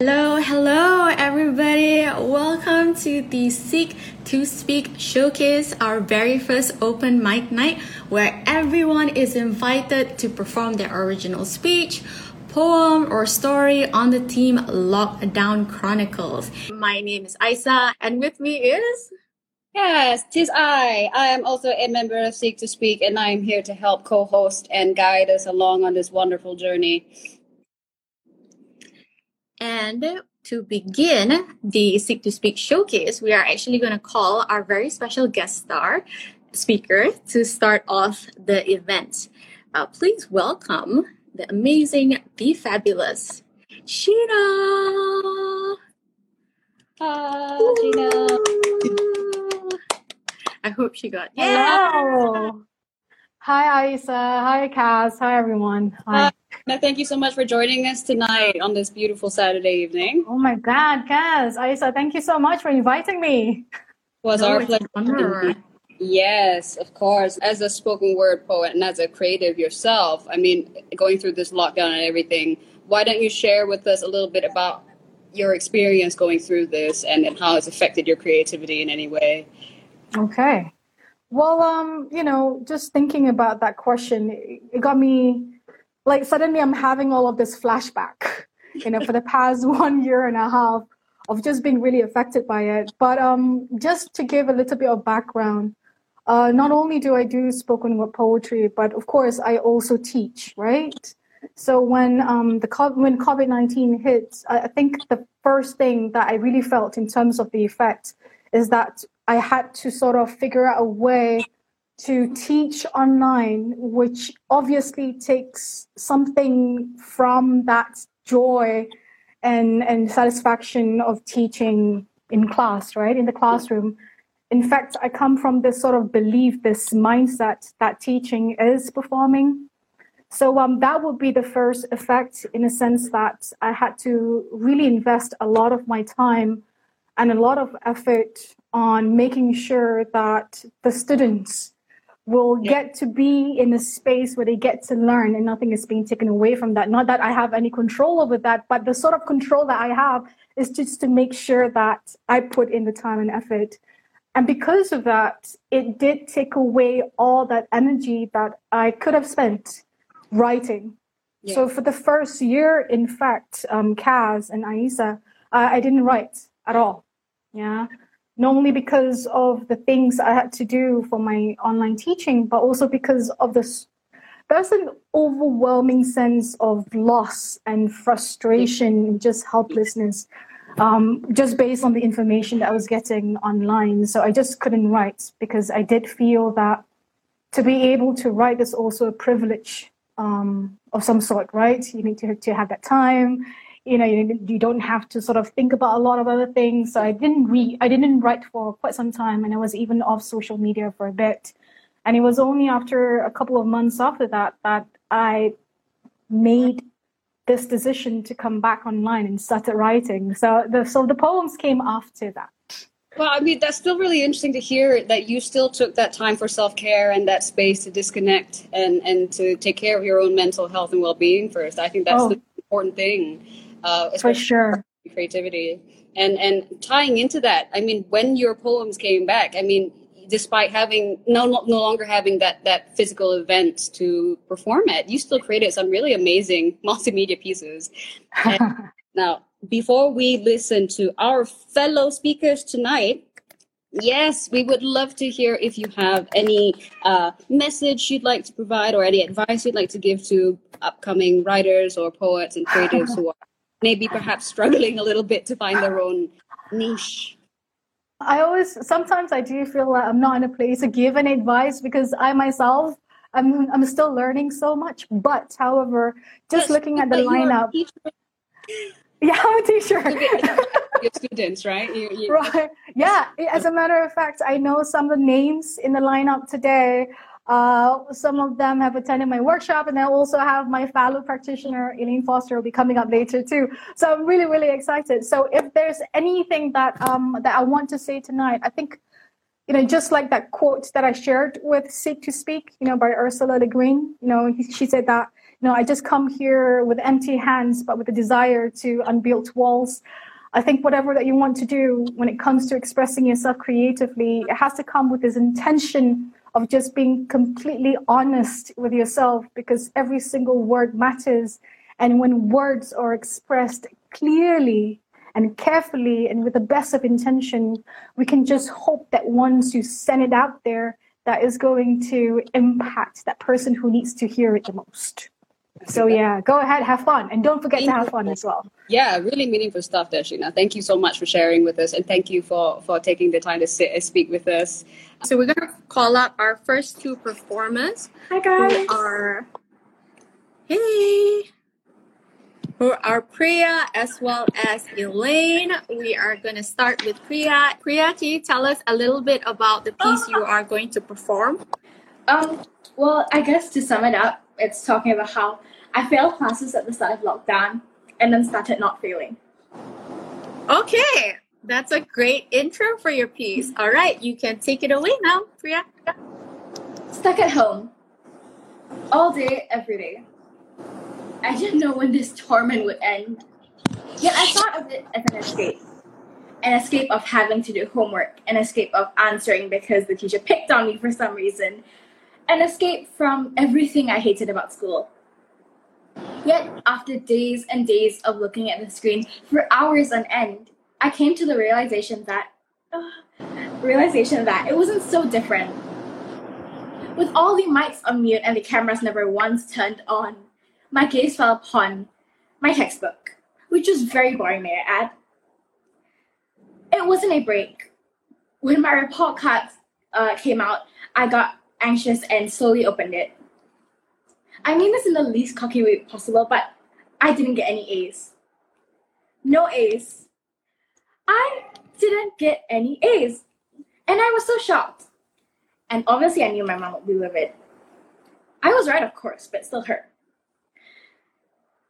Hello, hello, everybody. Welcome to the Seek to Speak Showcase, our very first open mic night where everyone is invited to perform their original speech, poem, or story on the theme Lockdown Chronicles. My name is Isa, and with me is. Yes, tis I. I am also a member of Seek to Speak, and I am here to help co host and guide us along on this wonderful journey. And to begin the Seek to Speak showcase, we are actually going to call our very special guest star speaker to start off the event. Uh, please welcome the amazing, the fabulous Sheena. Hi, Gina. I hope she got Hello. Hi, Isa. Hi, Kaz. Hi, everyone. Hi. Hi. Thank you so much for joining us tonight on this beautiful Saturday evening. Oh my God, Kaz. Isa, thank you so much for inviting me. It was No, our it's an honor. pleasure. Yes, of course. As a spoken word poet and as a creative yourself, I mean, going through this lockdown and everything, why don't you share with us a little bit about your experience going through this and, and how it's affected your creativity in any way? Okay. Well, um, you know, just thinking about that question, it got me like suddenly I'm having all of this flashback, you know, for the past one year and a half of just being really affected by it. But um, just to give a little bit of background, uh, not only do I do spoken word poetry, but of course I also teach, right? So when um, the when COVID nineteen hit, I think the first thing that I really felt in terms of the effect is that I had to sort of figure out a way to teach online, which obviously takes something from that joy and and satisfaction of teaching in class, right? In the classroom. In fact, I come from this sort of belief, this mindset that teaching is performing. So um, that would be the first effect in a sense that I had to really invest a lot of my time and a lot of effort on making sure that the students will Yeah. get to be in a space where they get to learn and nothing is being taken away from that. Not that I have any control over that, but the sort of control that I have is just to make sure that I put in the time and effort. And because of that, it did take away all that energy that I could have spent writing. Yeah. So for the first year, in fact, um, Kaz and Isa, I, I didn't write at all. Yeah. Not only because of the things I had to do for my online teaching, but also because of this. There's an overwhelming sense of loss and frustration and just helplessness, um, just based on the information that I was getting online. So I just couldn't write because I did feel that to be able to write is also a privilege um, of some sort, right? You need to, to have that time. You know, you, you don't have to sort of think about a lot of other things. So I didn't read, I didn't write for quite some time, and I was even off social media for a bit. And it was only after a couple of months after that that I made this decision to come back online and started writing. So the so the poems came after that. Well, I mean, that's still really interesting to hear that you still took that time for self care and that space to disconnect and, and to take care of your own mental health and well being first. I think that's Oh. the important thing, uh, For sure. creativity. And and tying into that, I mean, when your poems came back, I mean, despite having no no no longer having that that physical event to perform at, you still created some really amazing multimedia pieces. Now, before we listen to our fellow speakers tonight, yes, we would love to hear if you have any uh, message you'd like to provide or any advice you'd like to give to upcoming writers or poets and creatives who are maybe um, perhaps struggling a little bit to find their own niche. I always sometimes I do feel like I'm not in a place to give any advice because I myself I'm I'm still learning so much. But however, just Yes, looking at the but you are a lineup, yeah, I'm a teacher. your students, right? You, you, right. Yeah. As a matter of fact, I know some of the names in the lineup today. Uh, some of them have attended my workshop, and I also have my fellow practitioner, Elaine Foster, will be coming up later too. So I'm really, really excited. So if there's anything that um, that I want to say tonight, I think you know, just like that quote that I shared with Seek to Speak, you know, by Ursula Le Guin, you know, she said that you know, I just come here with empty hands, but with a desire to unbuilt walls. I think whatever that you want to do when it comes to expressing yourself creatively, it has to come with this intention of just being completely honest with yourself because every single word matters. And when words are expressed clearly and carefully and with the best of intention, we can just hope that once you send it out there, that is going to impact that person who needs to hear it the most. So yeah, go ahead, have fun, and don't forget to have fun as well. Yeah, really meaningful stuff there, Sheena. Thank you so much for sharing with us, and thank you for for taking the time to sit and speak with us. So we're gonna call up our first two performers. Hi guys. Who are hey, who are Priya as well as Elaine. We are gonna start with Priya. Priya, can you tell us a little bit about the piece you are going to perform? Um. Well, I guess to sum it up, it's talking about how I failed classes at the start of lockdown and then started not failing. Okay, that's a great intro for your piece. All right, you can take it away now, Priya. Stuck at home all day, every day. I didn't know when this torment would end. Yet I thought of it as an escape. An escape of having to do homework, an escape of answering because the teacher picked on me for some reason, an escape from everything I hated about school. Yet, after days and days of looking at the screen for hours on end, I came to the realization that uh, realization that it wasn't so different. With all the mics on mute and the cameras never once turned on, my gaze fell upon my textbook, which was very boring, may I add. It wasn't a break. When my report cards uh, came out, I got anxious and slowly opened it. I mean this in the least cocky way possible, but I didn't get any A's. No A's. I didn't get any A's. And I was so shocked. And obviously, I knew my mom would be livid. I was right, of course, but still hurt.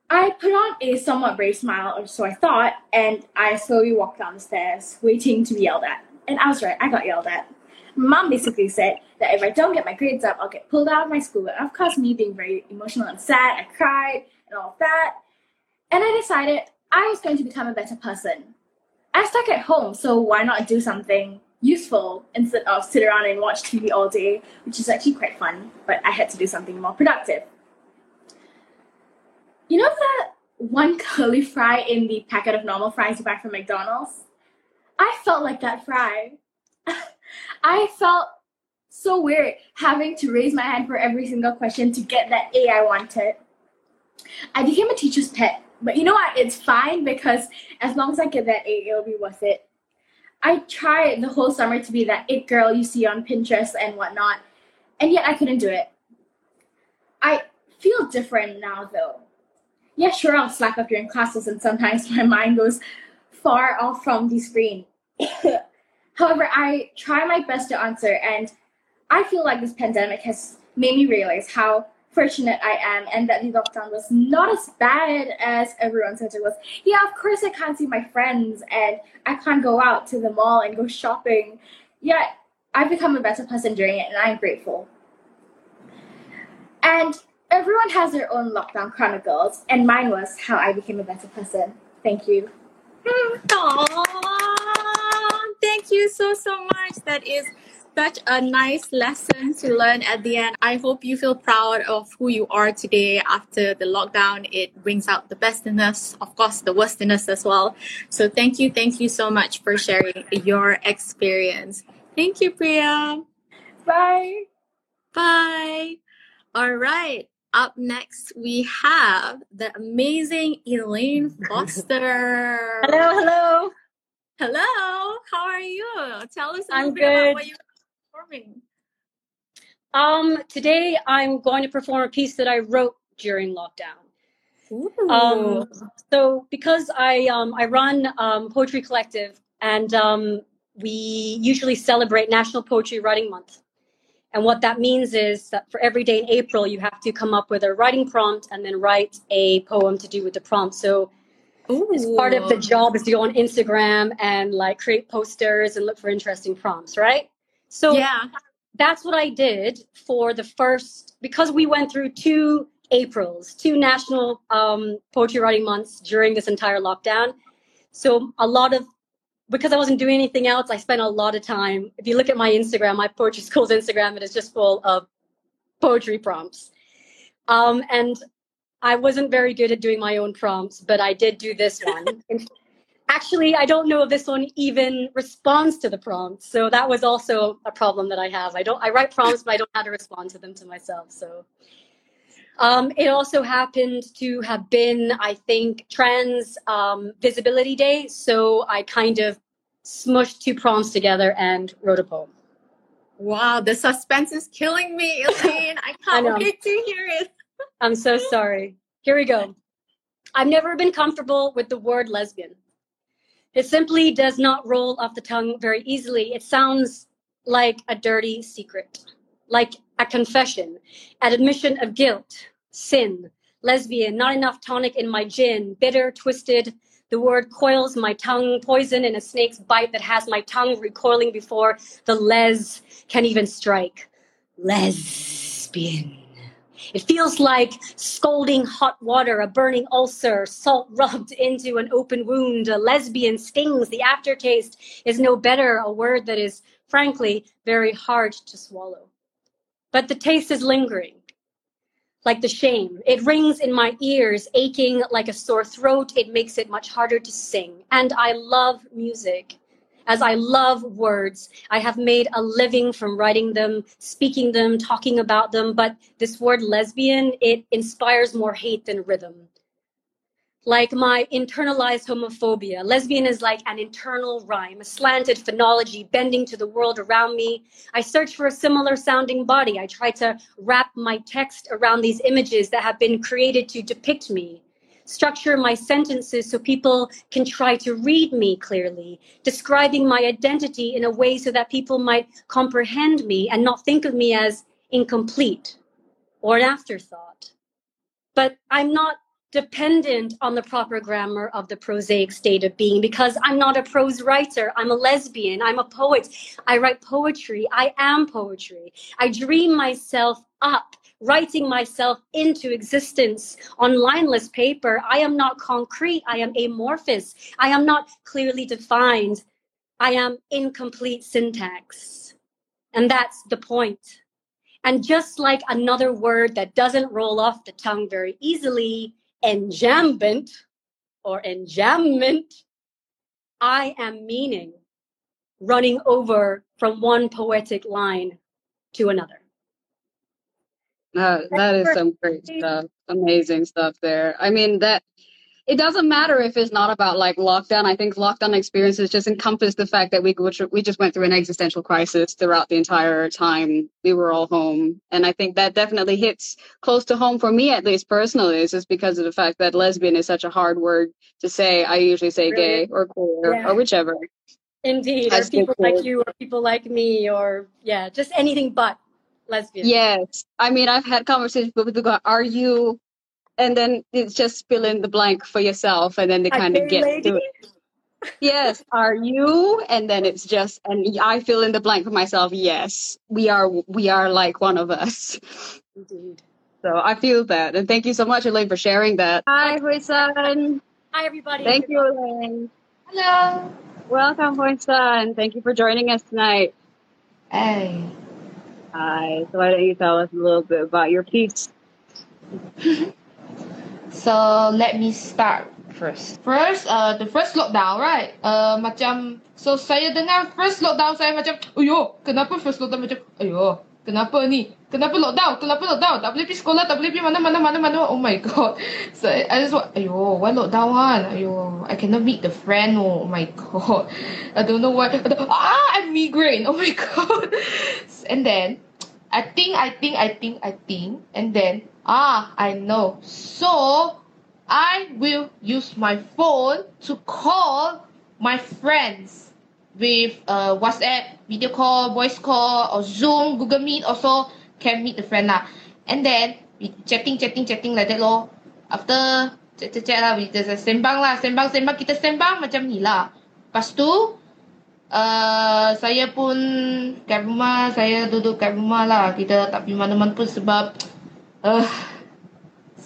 I put on a somewhat brave smile, or so I thought, and I slowly walked down the stairs, waiting to be yelled at. And I was right, I got yelled at. Mom basically said that if I don't get my grades up, I'll get pulled out of my school. And of course, me being very emotional and sad, I cried and all of that. And I decided I was going to become a better person. I'm stuck at home, so why not do something useful instead of sit around and watch TV all day, which is actually quite fun, but I had to do something more productive. You know that one curly fry in the packet of normal fries you buy from McDonald's? I felt like that fry. I felt so weird having to raise my hand for every single question to get that A I wanted. I became a teacher's pet, but you know what? It's fine because as long as I get that A, it'll be worth it. I tried the whole summer to be that it girl you see on Pinterest and whatnot, and yet I couldn't do it. I feel different now though. Yeah, sure, I'll slack up during classes, and sometimes my mind goes far off from the screen. However, I try my best to answer, and I feel like this pandemic has made me realize how fortunate I am and that the lockdown was not as bad as everyone said it was. Yeah, of course I can't see my friends and I can't go out to the mall and go shopping. Yet I've become a better person during it and I'm grateful. And everyone has their own lockdown chronicles, and mine was how I became a better person. Thank you. Aww, thank you so so much. That is such a nice lesson to learn at the end. I hope you feel proud of who you are today after the lockdown. It brings out the best in us, of course, the worst in us as well. So thank you, thank you so much for sharing your experience. Thank you, Priya. Bye. Bye. All right. Up next, we have the amazing Elaine Foster. Hello, hello. Hello. How are you? Tell us a I'm little bit about what you're performing. Um, today I'm going to perform a piece that I wrote during lockdown. Ooh. Um, so because I um, I run um, Poetry Collective, and um, we usually celebrate National Poetry Writing Month. And what that means is that for every day in April, you have to come up with a writing prompt and then write a poem to do with the prompt. So as part of the job is to go on Instagram and like create posters and look for interesting prompts, right? So yeah. that's what I did for the first because we went through two Aprils, two national um, poetry writing months during this entire lockdown. So a lot of because I wasn't doing anything else, I spent a lot of time. If you look at my Instagram, my poetry school's Instagram, it is just full of poetry prompts. Um, and I wasn't very good at doing my own prompts, but I did do this one. Actually, I don't know if this one even responds to the prompts. So that was also a problem that I have. I don't I write prompts, but I don't know how to respond to them to myself. So um, it also happened to have been, I think, Trans um, Visibility Day. So I kind of smushed two prompts together and wrote a poem. Wow, the suspense is killing me, Elaine. I can't I wait to hear it. I'm so sorry. Here we go. I've never been comfortable with the word lesbian. It simply does not roll off the tongue very easily. It sounds like a dirty secret, like a confession, an admission of guilt, sin, lesbian, not enough tonic in my gin, bitter, twisted. The word coils my tongue, poison in a snake's bite that has my tongue recoiling before the les can even strike. Lesbian. It feels like scalding hot water, a burning ulcer, salt rubbed into an open wound. A lesbian stings. The aftertaste is no better, a word that is, frankly, very hard to swallow. But the taste is lingering, like the shame. It rings in my ears, aching like a sore throat. It makes it much harder to sing. And I love music as I love words. I have made a living from writing them, speaking them, talking about them. But this word lesbian, it inspires more hate than rhythm. Like my internalized homophobia, lesbian is like an internal rhyme, a slanted phonology bending to the world around me. I search for a similar sounding body. I try to wrap my text around these images that have been created to depict me structure my sentences so people can try to read me clearly, describing my identity in a way so that people might comprehend me and not think of me as incomplete or an afterthought. But I'm not dependent on the proper grammar of the prosaic state of being because I'm not a prose writer. I'm a lesbian. I'm a poet. I write poetry. I am poetry. I dream myself up writing myself into existence on lineless paper. I am not concrete. I am amorphous. I am not clearly defined. I am incomplete syntax. And that's the point. And just like another word that doesn't roll off the tongue very easily, enjambment or enjambment, I am meaning running over from one poetic line to another. That that is some great stuff. Amazing stuff there. I mean that it doesn't matter if it's not about like lockdown. I think lockdown experiences just encompass the fact that we we just went through an existential crisis throughout the entire time we were all home, and I think that definitely hits close to home for me at least personally. It's just because of the fact that lesbian is such a hard word to say. I usually say Really? gay or queer Yeah. or whichever. Indeed, I or people like you, or people like me, or yeah, just anything but lesbian. Yes. I mean, I've had conversations with people go, are you? And then it's just fill in the blank for yourself. And then they kind of get lady? to it. Yes. Are you? And then it's just, and I fill in the blank for myself. Yes. We are, we are like one of us. Indeed. So I feel that. And thank you so much, Elaine, for sharing that. Hi, Huisan. Hi, everybody. Thank you, Elaine. Hello. Welcome, Huisan. Thank you for joining us tonight. Hey. Hi. So why don't you tell us a little bit about your piece? So let me start first. First, uh, the first lockdown, right? Uh, macam so saya dengar first lockdown saya macam, ayo, kenapa first lockdown macam, ayo, kenapa ni? Kenapa lockdown? Kenapa lockdown? Tak boleh pergi sekolah, tak boleh pergi mana mana mana mana. Oh my god. So I just want, ayo, why lockdown one? Ayo, I cannot meet the friend. Oh my god. I don't know what. Ah, I'm migraine. Oh my god. And then I think, I think, I think, I think, and then ah, I know. So I will use my phone to call my friends with uh, WhatsApp, video call, voice call, or Zoom, Google Meet. Also can meet the friend lah. And then we chatting, chatting, chatting like that lor. After chat, chat, chat lah, we just sembang lah, sembang, sembang. Kita sembang macam ni lah. Lepas tu, uh, saya pun kat rumah, saya duduk kat rumah lah. Kita tak pergi mana-mana pun sebab uh,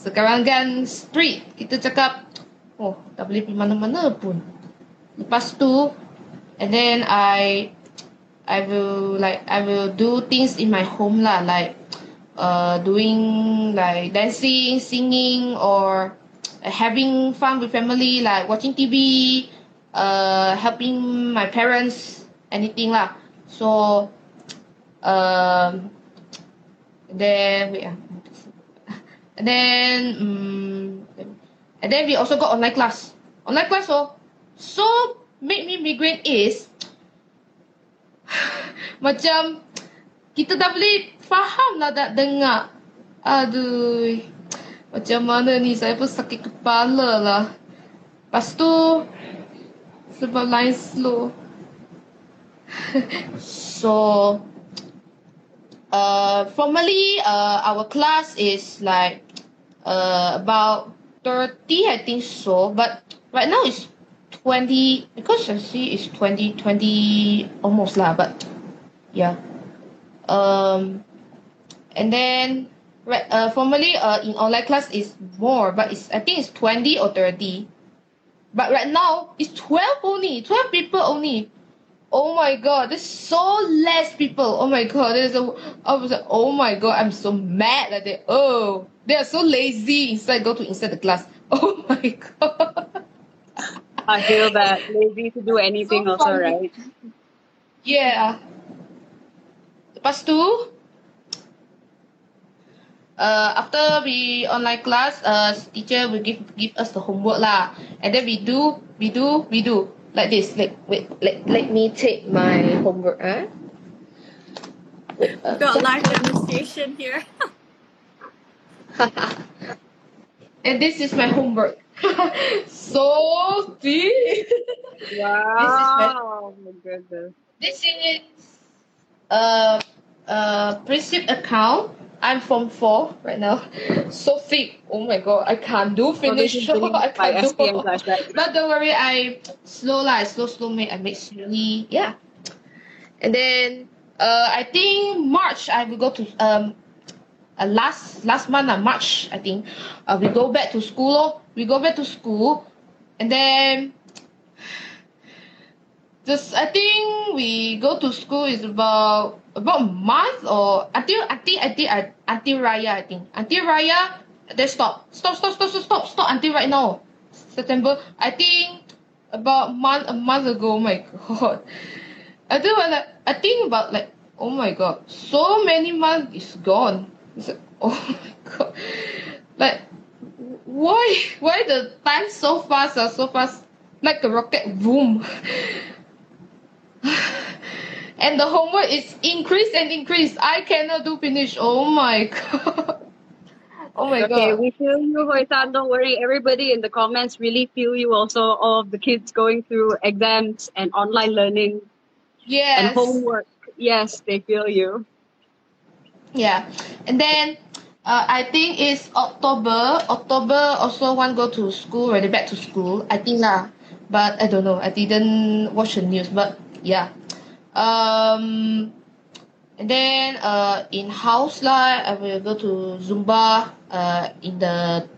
Sekarang kan street. Kita cakap, oh, tak boleh pergi mana-mana pun. Lepas tu, and then I, I will like, I will do things in my home lah, like, uh, doing like dancing, singing, or having fun with family, like watching TV, uh, helping my parents, anything lah. So, um, then wait, ah. and then um, and then we also got online class. Online class, so so make me migraine is macam kita dah boleh faham lah dah dengar. Aduh. Macam mana ni saya pun sakit kepala lah. Lepas tu sebab line slow. so uh formally uh our class is like uh about 30 I think so but right now it's 20 because I see it's 20 20 almost lah but yeah. Um and then right uh formally uh in online class is more but it's I think it's 20 or 30 but right now it's 12 only 12 people only. Oh my god there's so less people. Oh my god there's a I was like oh my god I'm so mad that they oh they are so lazy. Instead go to inside the class. Oh my god I feel that lazy to do anything So also, funny. right? Yeah. Lepas tu, uh, after we online class, uh, teacher will give give us the homework lah, and then we do, we do, we do like this. Like wait, let let me take my homework. Huh? Wait, uh, Got live demonstration here. and this is my homework. So deep. Wow. my goodness. This is uh uh principal account. I'm from four right now. So thick. Oh my god, I can't do So finish. this I can't do. But don't worry, I slow lah, slow slow make I make slowly. Yeah. And then uh I think March I will go to um uh, last last month uh, March I think uh, we go back to school. We go back to school and then just I think we go to school is about about a month or until until until uh, until Raya I think. Until Raya they stop. Stop stop stop stop stop stop until right now September. I think about month a month ago oh my god. I think like I think about like oh my god so many months is gone. It's like, oh my god. Like why why the time so fast uh, so fast like a rocket boom and the homework is increased and increased. I cannot do finish. Oh my god. Oh my okay, god. we feel you, Huisan. Don't worry. Everybody in the comments really feel you. Also, all of the kids going through exams and online learning Yes. and homework. Yes, they feel you. Yeah. And then uh, I think it's October. October also want go to school, already back to school. I think lah. But I don't know. I didn't watch the news. But yeah. Um and then uh in house lah, I will go to Zumba uh in the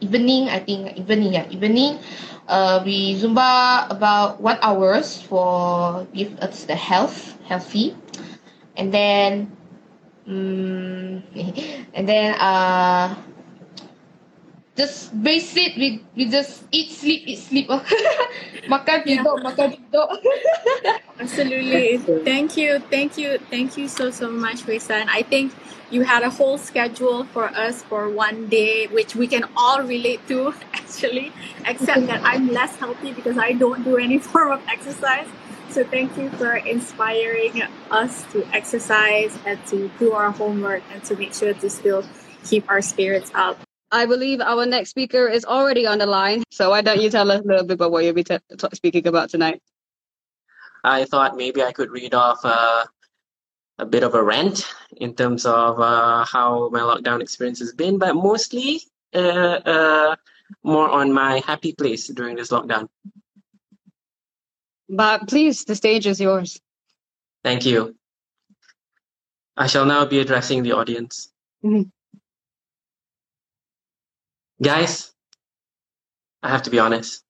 evening, I think evening, yeah, evening. Uh we Zumba about one hours for give us the health healthy. And then mm, and then uh just basic we we just eat sleep eat sleep makan tidur makan tidur Absolutely. Thank you. Thank you. Thank you so, so much, Huisan. I think you had a whole schedule for us for one day, which we can all relate to, actually, except that I'm less healthy because I don't do any form of exercise. So thank you for inspiring us to exercise and to do our homework and to make sure to still keep our spirits up. I believe our next speaker is already on the line. So why don't you tell us a little bit about what you'll be t- t- speaking about tonight? I thought maybe I could read off uh, a bit of a rant in terms of uh, how my lockdown experience has been, but mostly uh, uh, more on my happy place during this lockdown. But please, the stage is yours. Thank you. I shall now be addressing the audience. Mhm. Guys, I have to be honest.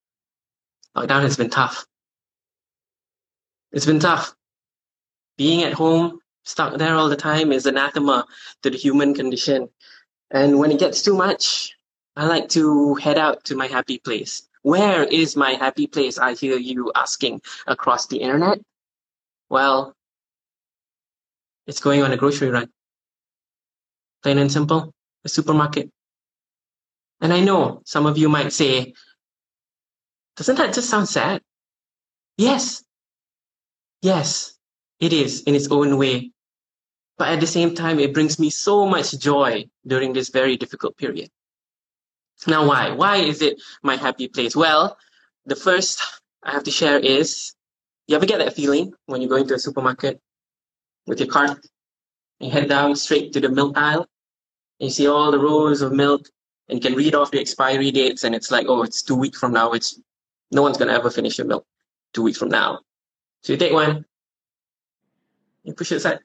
Lockdown has been tough. It's been tough. Being at home, stuck there all the time, is anathema to the human condition. And when it gets too much, I like to head out to my happy place. Where is my happy place? I hear you asking across the internet. Well, it's going on a grocery run. Plain and simple, a supermarket. And I know some of you might say, doesn't that just sound sad? Yes. Yes, it is in its own way. But at the same time, it brings me so much joy during this very difficult period. Now, why? Why is it my happy place? Well, the first I have to share is you ever get that feeling when you go into a supermarket with your cart? You head down straight to the milk aisle, and you see all the rows of milk, and you can read off the expiry dates, and it's like, oh, it's two weeks from now. It's no one's gonna ever finish your milk two weeks from now. So you take one, you push it aside.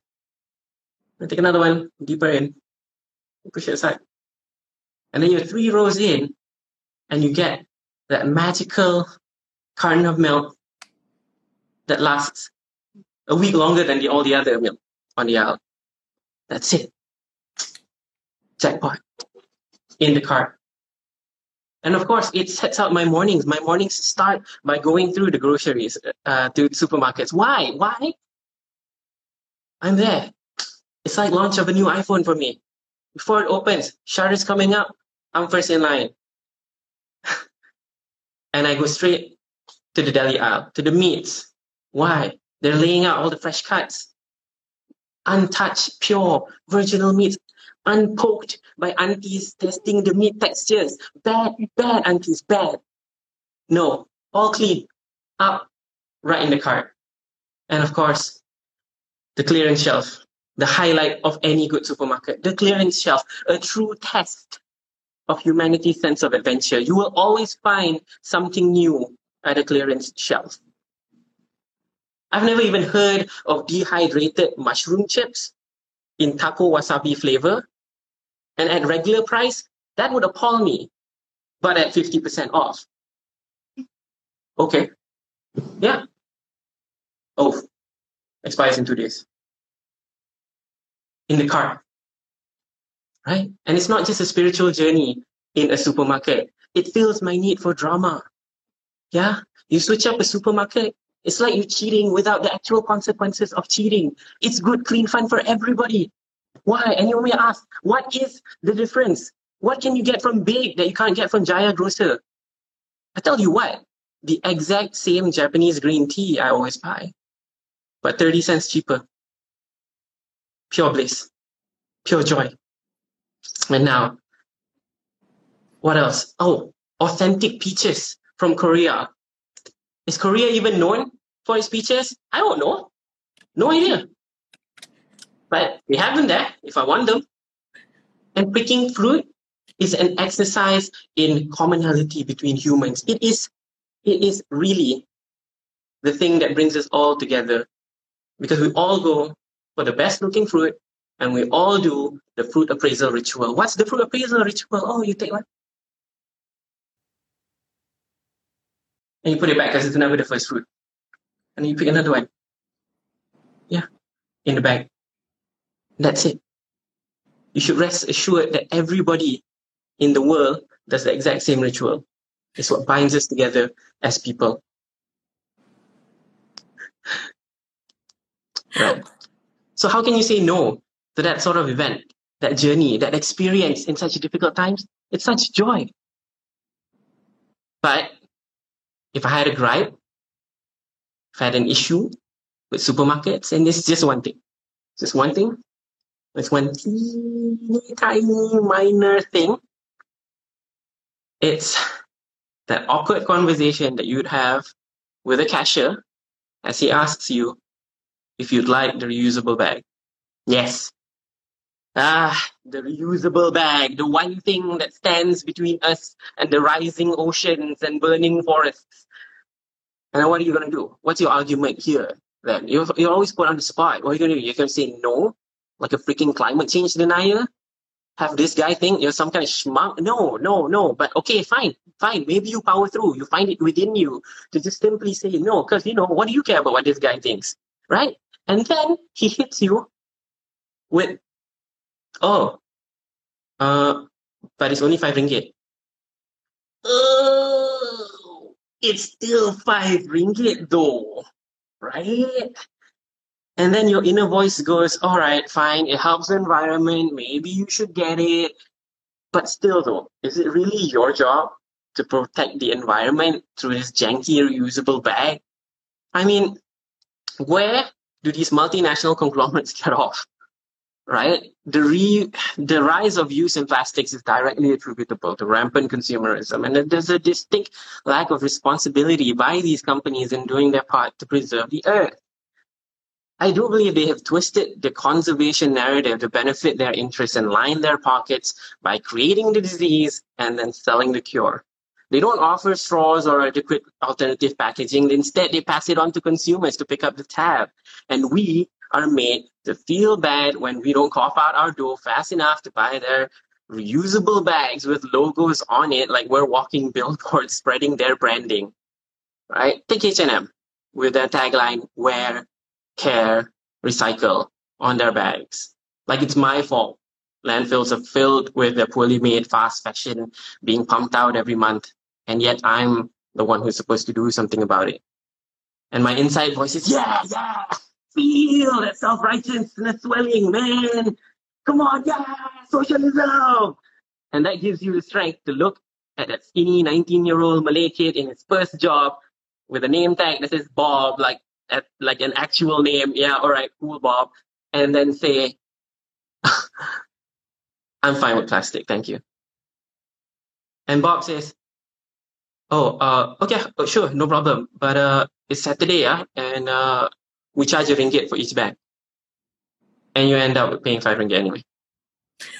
You take another one deeper in, you push it aside. And then you're three rows in, and you get that magical carton of milk that lasts a week longer than the, all the other milk on the aisle. That's it. Jackpot. In the cart. And of course, it sets out my mornings. My mornings start by going through the groceries uh, to supermarkets. Why? Why? I'm there. It's like launch of a new iPhone for me. Before it opens, shutter's coming up. I'm first in line. and I go straight to the deli aisle, to the meats. Why? They're laying out all the fresh cuts. Untouched, pure, virginal meats, unpoked by aunties testing the meat textures. Bad, bad aunties, bad. No, all clean, up, right in the cart. And of course, the clearance shelf, the highlight of any good supermarket, the clearance shelf, a true test of humanity's sense of adventure. You will always find something new at a clearance shelf. I've never even heard of dehydrated mushroom chips in taco wasabi flavor. And at regular price, that would appall me, but at 50% off. Okay. Yeah. Oh, expires in two days. In the cart. Right? And it's not just a spiritual journey in a supermarket. It fills my need for drama. Yeah? You switch up a supermarket, it's like you're cheating without the actual consequences of cheating. It's good, clean fun for everybody. Why? And you may ask, what is the difference? What can you get from Big that you can't get from Jaya Grocer? I tell you what, the exact same Japanese green tea I always buy, but 30 cents cheaper. Pure bliss, pure joy. And now, what else? Oh, authentic peaches from Korea. Is Korea even known for its peaches? I don't know. No idea. But we have them there if I want them. And picking fruit is an exercise in commonality between humans. It is, it is really the thing that brings us all together because we all go for the best looking fruit and we all do the fruit appraisal ritual. What's the fruit appraisal ritual? Oh, you take one. And you put it back because it's never the first fruit. And you pick another one. Yeah, in the bag. That's it. You should rest assured that everybody in the world does the exact same ritual. It's what binds us together as people. Right. So how can you say no to that sort of event, that journey, that experience in such difficult times? It's such joy. But if I had a gripe, if I had an issue with supermarkets, and it's just one thing, just one thing, it's one teeny tiny minor thing. It's that awkward conversation that you'd have with a cashier as he asks you if you'd like the reusable bag. Yes. Ah, the reusable bag, the one thing that stands between us and the rising oceans and burning forests. And what are you going to do? What's your argument here? Then you're, you're always put on the spot. What are you going to do? You're going to say no, like a freaking climate change denier? have this guy think you're some kind of schmuck. No, no, no. But okay, fine, fine. Maybe you power through. You find it within you to just simply say no, because you know what do you care about what this guy thinks, right? And then he hits you with, oh, uh, but it's only five ringgit. Oh, it's still five ringgit though, right? And then your inner voice goes, all right, fine, it helps the environment, maybe you should get it. But still though, is it really your job to protect the environment through this janky reusable bag? I mean, where do these multinational conglomerates get off? Right? The re the rise of use in plastics is directly attributable to rampant consumerism, and there's a distinct lack of responsibility by these companies in doing their part to preserve the earth. I do believe they have twisted the conservation narrative to benefit their interests and line their pockets by creating the disease and then selling the cure. They don't offer straws or adequate alternative packaging. Instead, they pass it on to consumers to pick up the tab. And we are made to feel bad when we don't cough out our dough fast enough to buy their reusable bags with logos on it, like we're walking billboards spreading their branding. Right? Take H&M with their tagline, wear care, recycle on their bags. Like it's my fault. Landfills are filled with the poorly made fast fashion being pumped out every month. And yet I'm the one who's supposed to do something about it. And my inside voice is, yeah, yeah, feel that self-righteousness swelling, man. Come on, yeah, socialism. And that gives you the strength to look at that skinny 19-year-old Malay kid in his first job with a name tag that says Bob, like at like an actual name, yeah, all right, cool, Bob, and then say, I'm fine with plastic, thank you. And Bob says, Oh, uh, okay, oh, sure, no problem. But uh, it's Saturday, yeah, and uh, we charge a ringgit for each bag, and you end up paying five ringgit anyway.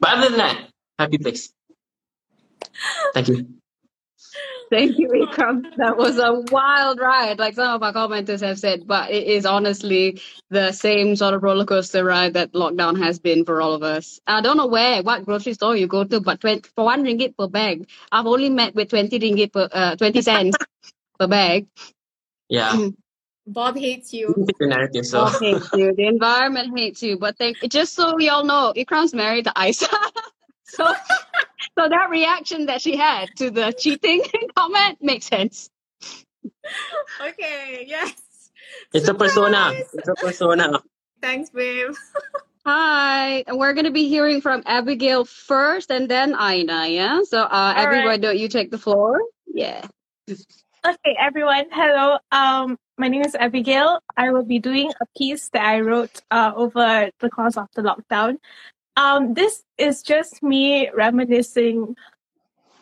but other than that, happy place. Thank you. Thank you, Ikram. That was a wild ride, like some of our commenters have said, but it is honestly the same sort of roller coaster ride that lockdown has been for all of us. I don't know where, what grocery store you go to, but 20, for one ringgit per bag, I've only met with 20 ringgit per, uh, 20 cents per bag. Yeah. Bob hates you. The narrative, so. Bob hates you. The environment hates you. But thank, just so we all know, Ikram's married to Isa. so so that reaction that she had to the cheating comment makes sense. Okay, yes. It's a persona. It's a persona. Thanks, babe. Hi, and we're gonna be hearing from Abigail first, and then Aina. Yeah. So, uh, everyone, right. don't you take the floor? Yeah. Okay, everyone. Hello. Um, my name is Abigail. I will be doing a piece that I wrote uh, over the course of the lockdown. Um, this is just me reminiscing,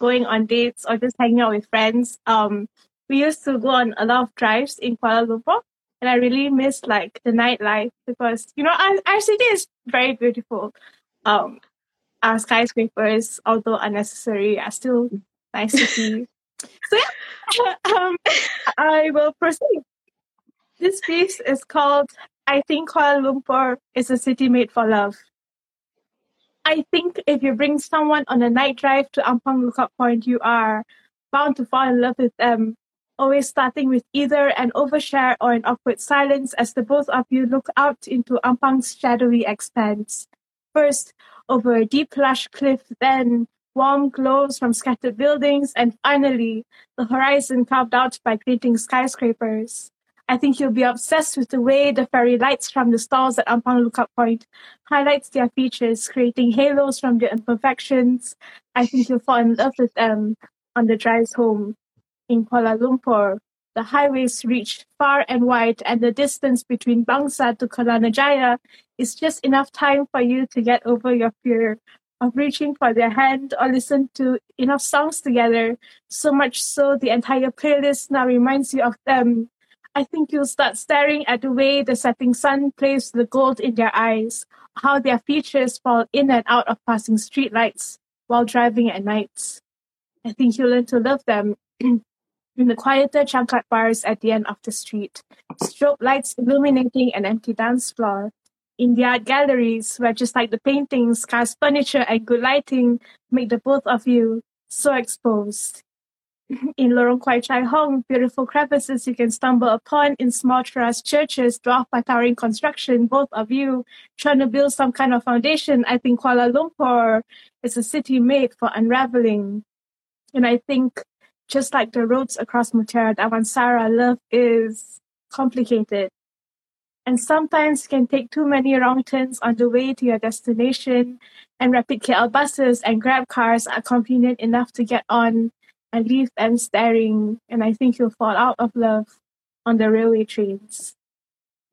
going on dates or just hanging out with friends. Um, we used to go on a lot of drives in Kuala Lumpur, and I really miss like the nightlife because you know our, our city is very beautiful. Um, our skyscrapers, although unnecessary, are still nice to see. So yeah, um, I will proceed. This piece is called "I Think Kuala Lumpur is a City Made for Love." I think if you bring someone on a night drive to Ampang Lookout Point, you are bound to fall in love with them. Always starting with either an overshare or an awkward silence as the both of you look out into Ampang's shadowy expanse. First, over a deep lush cliff, then warm glows from scattered buildings, and finally, the horizon carved out by glinting skyscrapers. I think you'll be obsessed with the way the fairy lights from the stars at Ampang Lookout Point highlights their features, creating halos from their imperfections. I think you'll fall in love with them on the drives home. In Kuala Lumpur, the highways reach far and wide, and the distance between Bangsar to Kelana is just enough time for you to get over your fear of reaching for their hand or listen to enough songs together, so much so the entire playlist now reminds you of them. I think you'll start staring at the way the setting sun plays the gold in their eyes, how their features fall in and out of passing streetlights while driving at nights. I think you'll learn to love them in the quieter changkat bars at the end of the street, strobe lights illuminating an empty dance floor, in the art galleries, where just like the paintings, scarce furniture, and good lighting make the both of you so exposed. In Lorong Kwai Chai Hong, beautiful crevices you can stumble upon in small terrace churches dwarfed by towering construction, both of you trying to build some kind of foundation. I think Kuala Lumpur is a city made for unraveling. And I think just like the roads across Mutiara Damansara, love is complicated. And sometimes can take too many wrong turns on the way to your destination, and rapid KL buses and Grab cars are convenient enough to get on and leave them staring, and I think you'll fall out of love on the railway trains.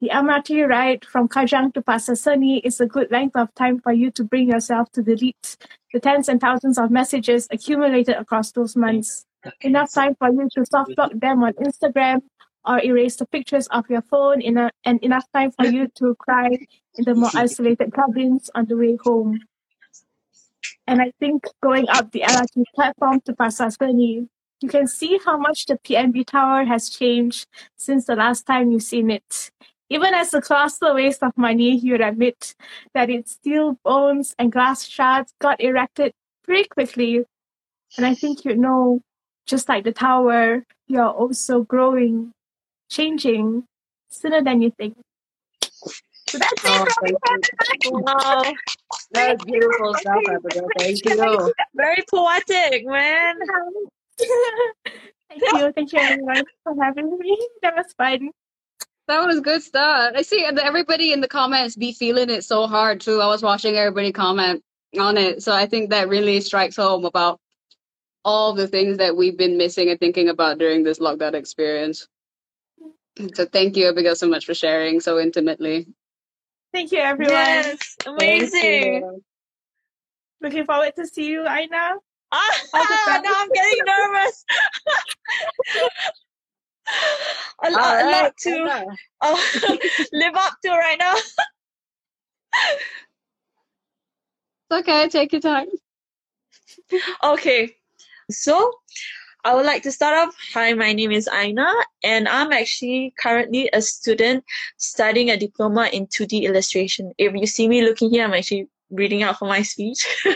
The MRT ride from Kajang to Pasar Seni is a good length of time for you to bring yourself to delete the tens and thousands of messages accumulated across those months. Enough time for you to soft them on Instagram or erase the pictures of your phone, in a, and enough time for you to cry in the more isolated cabins on the way home. And I think going up the LRT platform to Pasar Seni, you can see how much the PNB Tower has changed since the last time you've seen it. Even as a colossal waste of money, you'd admit that its steel bones and glass shards got erected pretty quickly. And I think you know, just like the tower, you're also growing, changing sooner than you think. So that's Oh, it from thank you. me. Wow, that's beautiful stuff, Abigail. Thank you. Very poetic, man. Thank you. Thank you everyone for having me. That was fun. That was good stuff. I see everybody in the comments be feeling it so hard too. I was watching everybody comment on it. So I think that really strikes home about all the things that we've been missing and thinking about during this lockdown experience. So thank you, Abigail, so much for sharing so intimately. Thank you everyone. Yes, amazing. you. Looking forward to see you, Aina. Ah, All now. I'm getting nervous. a, All lot, a right, lot to Aina. uh, live up to right now. It's okay, take your time. Okay, so I would like to start off. Hi, my name is Aina, and I'm actually currently a student studying a diploma in 2D illustration. If you see me looking here, I'm actually reading out for my speech.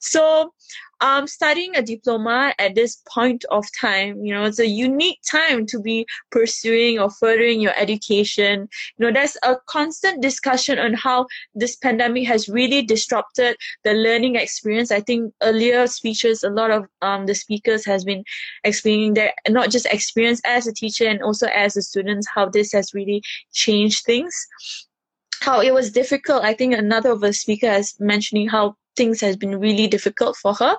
so, um, studying a diploma at this point of time, you know, it's a unique time to be pursuing or furthering your education. You know, there's a constant discussion on how this pandemic has really disrupted the learning experience. I think earlier speeches, a lot of um, the speakers has been explaining their not just experience as a teacher and also as a student, how this has really changed things. How it was difficult. I think another of the speaker has mentioning how things has been really difficult for her.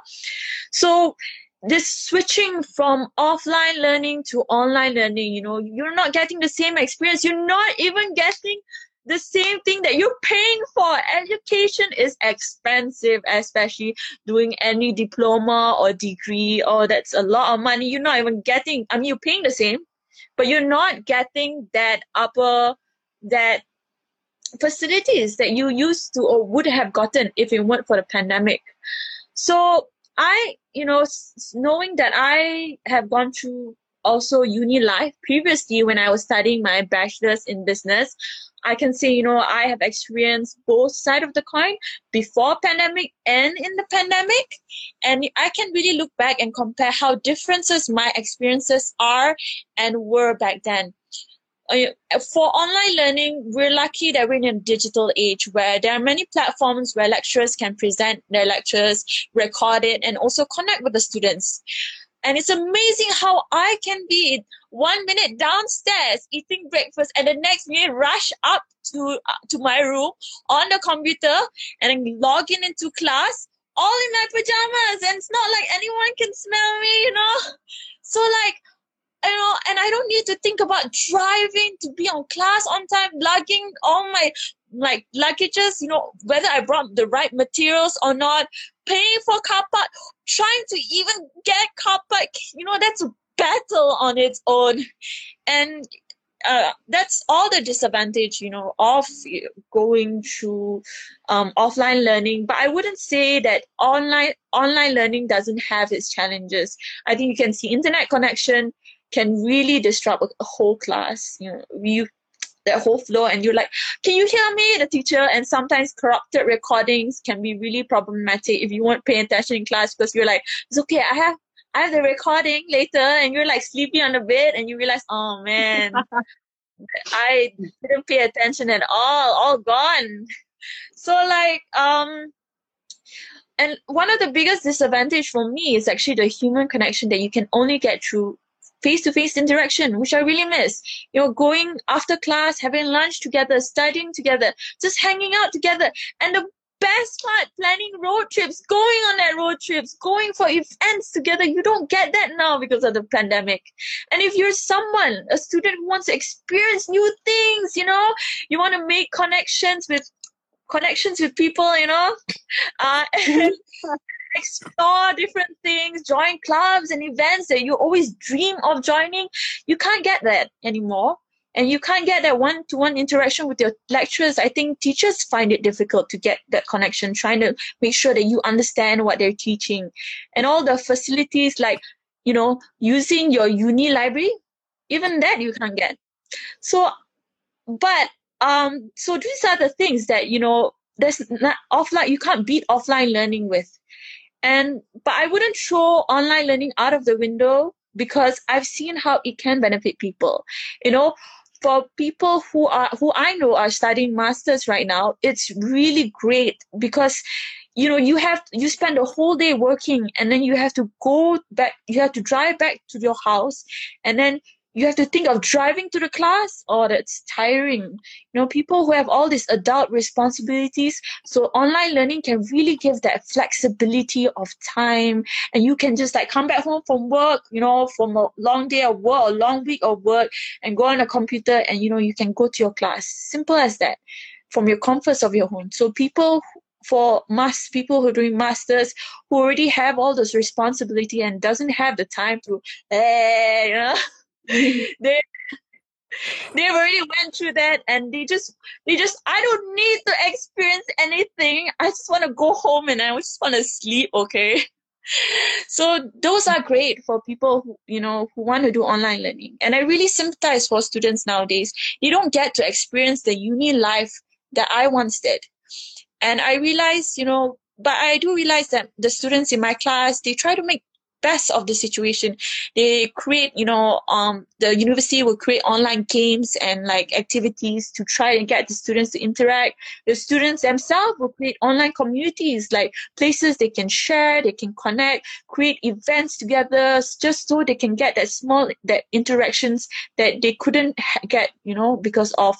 So this switching from offline learning to online learning, you know, you're not getting the same experience. You're not even getting the same thing that you're paying for. Education is expensive, especially doing any diploma or degree. Oh, that's a lot of money. You're not even getting, I mean, you're paying the same, but you're not getting that upper, that facilities that you used to or would have gotten if it weren't for the pandemic. So I, you know, knowing that I have gone through also uni life previously when I was studying my bachelor's in business, I can say, you know, I have experienced both side of the coin before pandemic and in the pandemic. And I can really look back and compare how differences my experiences are and were back then for online learning, we're lucky that we're in a digital age where there are many platforms where lecturers can present their lectures, record it, and also connect with the students. And it's amazing how I can be one minute downstairs eating breakfast and the next minute rush up to uh, to my room on the computer and log in into class all in my pajamas and it's not like anyone can smell me, you know. So like you know, and I don't need to think about driving to be on class on time, lugging all my like luggages, you know, whether I brought the right materials or not, paying for car park, trying to even get car park, you know, that's a battle on its own. And uh, that's all the disadvantage, you know, of going through um, offline learning. But I wouldn't say that online online learning doesn't have its challenges. I think you can see internet connection can really disrupt a, a whole class. You know, you that whole flow and you're like can you hear me the teacher and sometimes corrupted recordings can be really problematic if you weren't pay attention in class because you're like it's okay i have i have the recording later and you're like sleepy on the bed and you realize oh man i didn't pay attention at all all gone so like um and one of the biggest disadvantage for me is actually the human connection that you can only get through face-to-face interaction which i really miss. You know going after class having lunch together studying together just hanging out together and the best part planning road trips going on that road trips going for events together. You don't get that now because of the pandemic. And if you're someone a student who wants to experience new things you know you want to make connections with connections with people you know uh, explore different things join clubs and events that you always dream of joining. You can't get that anymore. And you can't get that one-to-one interaction with your lecturers. I think teachers find it difficult to get that connection trying to make sure that you understand what they're teaching. And all the facilities like you know using your uni library even that you can't get. So but um so these are the things that you know there's not offline you can't beat offline learning with and but i wouldn't throw online learning out of the window because i've seen how it can benefit people. You know for people who are who i know are studying masters right now it's really great because you know you have you spend a whole day working and then you have to go back you have to drive back to your house and then you have to think of driving to the class? Oh that's tiring. You know people who have all these adult responsibilities so online learning can really give that flexibility of time. And you can just like come back home from work you know from a long day of work a long week of work and go on a computer and you know you can go to your class. Simple as that. From your comforts of your home. So people for mass people who are doing masters who already have all this responsibility and doesn't have the time to eh, you know they they've already went through that and they just they just i don't need to experience anything. I just want to go home and i just want to sleep okay? So those are great for people who you know who want to do online learning. And i really sympathize for students nowadays. You don't get to experience the uni life that i once did. And i realize you know but i do realize that the students in my class they try to make best of the situation. They create you know um the university will create online games and like activities to try and get the students to interact. The students themselves will create online communities like places they can share they can connect create events together just so they can get that small that interactions that they couldn't get you know because of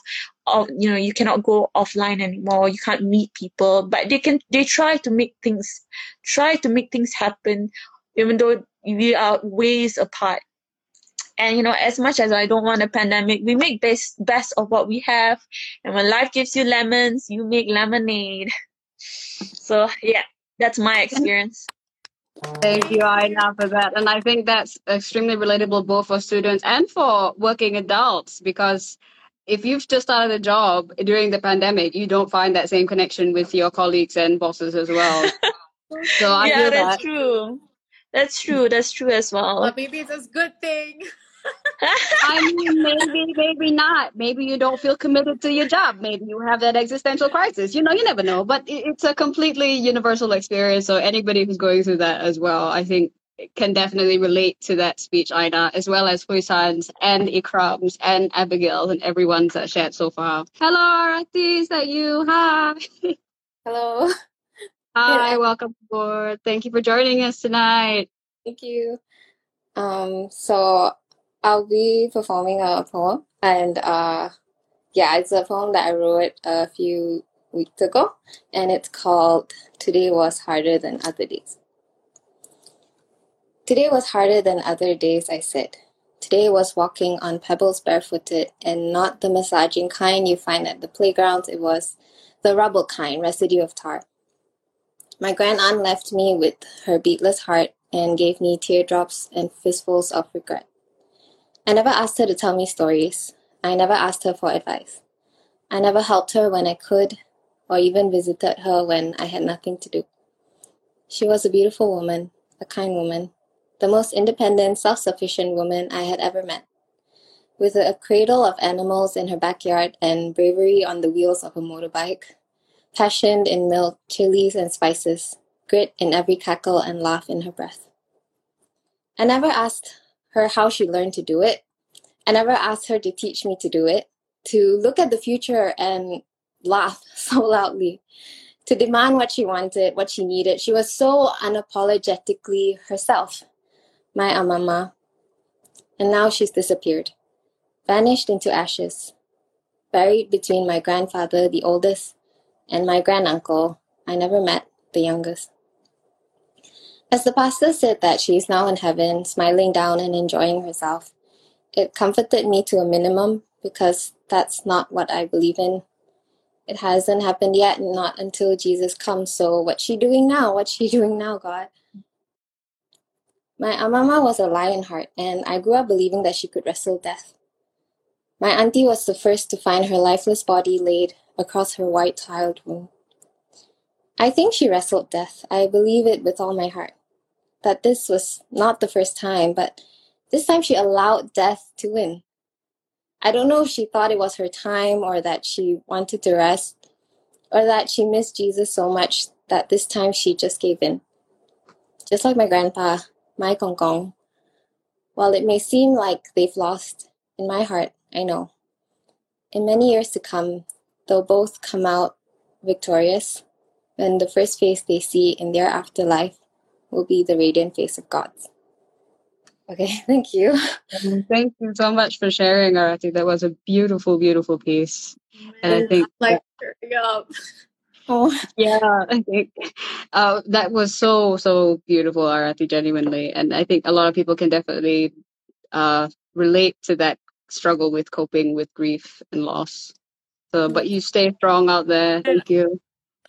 of you know you cannot go offline anymore you can't meet people. But they can they try to make things try to make things happen even though we are ways apart. And you know, as much as I don't want a pandemic, we make best best of what we have. And when life gives you lemons, you make lemonade. So yeah, that's my experience. Thank you, Aina, for that. And I think that's extremely relatable both for students and for working adults because if you've just started a job during the pandemic, you don't find that same connection with your colleagues and bosses as well. so I yeah, feel that's that. true. That's true. That's true as well. But maybe it's a good thing. I mean, maybe, maybe not. Maybe you don't feel committed to your job. Maybe you have that existential crisis. You know, you never know. But it's a completely universal experience. So anybody who's going through that as well, I think can definitely relate to that speech, Aina, as well as Huisan's and Ikram's and Abigail's and everyone's that shared so far. Hello, Arati, is that you? Hi. Hello. Hi, welcome aboard. Thank you for joining us tonight. Thank you. Um, so I'll be performing a poem, and uh, yeah, it's a poem that I wrote a few weeks ago, and it's called "Today Was Harder Than Other Days." Today was harder than other days, I said. Today was walking on pebbles barefooted, and not the massaging kind you find at the playgrounds. It was the rubble kind, residue of tar. My grand aunt left me with her beatless heart and gave me teardrops and fistfuls of regret. I never asked her to tell me stories. I never asked her for advice. I never helped her when I could, or even visited her when I had nothing to do. She was a beautiful woman, a kind woman, the most independent, self sufficient woman I had ever met. With a cradle of animals in her backyard and bravery on the wheels of a motorbike, passion in milk, chilies, and spices, grit in every cackle and laugh in her breath. I never asked her how she learned to do it. I never asked her to teach me to do it, to look at the future and laugh so loudly, to demand what she wanted, what she needed. She was so unapologetically herself, my amama. And now she's disappeared, vanished into ashes, buried between my grandfather, the oldest, and my granduncle, I never met, the youngest. As the pastor said that she is now in heaven, smiling down and enjoying herself, it comforted me to a minimum because that's not what I believe in. It hasn't happened yet, not until Jesus comes. So, what's she doing now? What's she doing now, God? My amama was a lion heart, and I grew up believing that she could wrestle death. My auntie was the first to find her lifeless body laid across her white tiled room. I think she wrestled death. I believe it with all my heart. That this was not the first time, but this time she allowed death to win. I don't know if she thought it was her time or that she wanted to rest or that she missed Jesus so much that this time she just gave in. Just like my grandpa, my Kong Kong. While it may seem like they've lost, in my heart, I know. In many years to come, they'll both come out victorious and the first face they see in their afterlife will be the radiant face of God. Okay, thank you. Um, Thank you so much for sharing, Arati. That was a beautiful, beautiful piece. And I think like tearing up. Oh, yeah, I think uh, that was so so beautiful, Arati, genuinely. And I think a lot of people can definitely uh, relate to that struggle with coping with grief and loss. So, but you stay strong out there. Thank you.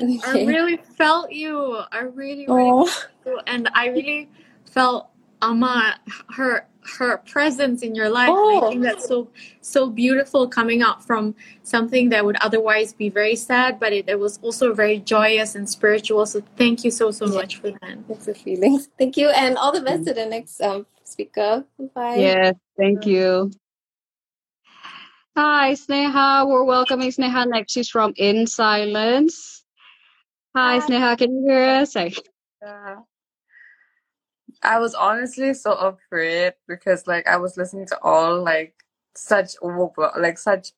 I really felt you. I really, really Oh. felt you. and I really felt Ama her her presence in your life. And I Oh. think that's so so beautiful coming out from something that would otherwise be very sad, but it, it was also very joyous and spiritual. So thank you so so Yeah. much for that. That's the feelings. Thank you, and all the best to the next um speaker. Bye. Yes, thank you. Hi, Sneha. We're welcoming Sneha next. She's from In Silence. Hi, Sneha. Can you hear us? Yeah. I was honestly so afraid because like I was listening to all like such like such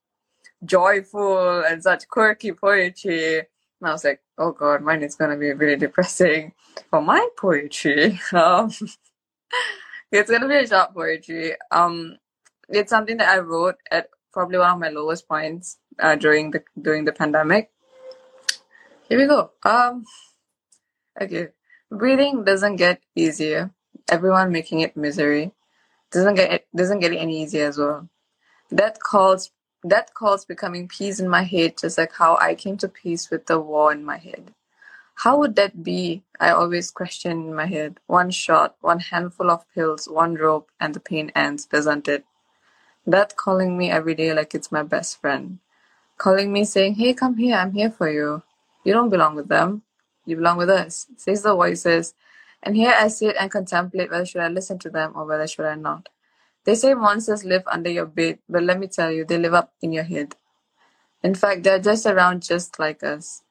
joyful and such quirky poetry. And I was like, oh god, mine is gonna be really depressing for my poetry. Um it's gonna be a short poetry. Um it's something that I wrote at probably one of my lowest points uh, during the during the pandemic. Here we go. Um okay. Breathing doesn't get easier. Everyone making it misery. Doesn't get it doesn't get any easier as well. That calls that calls becoming peace in my head, just like how I came to peace with the war in my head. How would that be? I always question in my head. One shot, one handful of pills, one rope, and the pain ends, doesn't it? That calling me every day like it's my best friend. Calling me saying, Hey, come here, I'm here for you. You don't belong with them. You belong with us, says the voices. And here I sit and contemplate whether should I listen to them or whether should I not. They say monsters live under your bed, but let me tell you, they live up in your head. In fact, they're just around just like us.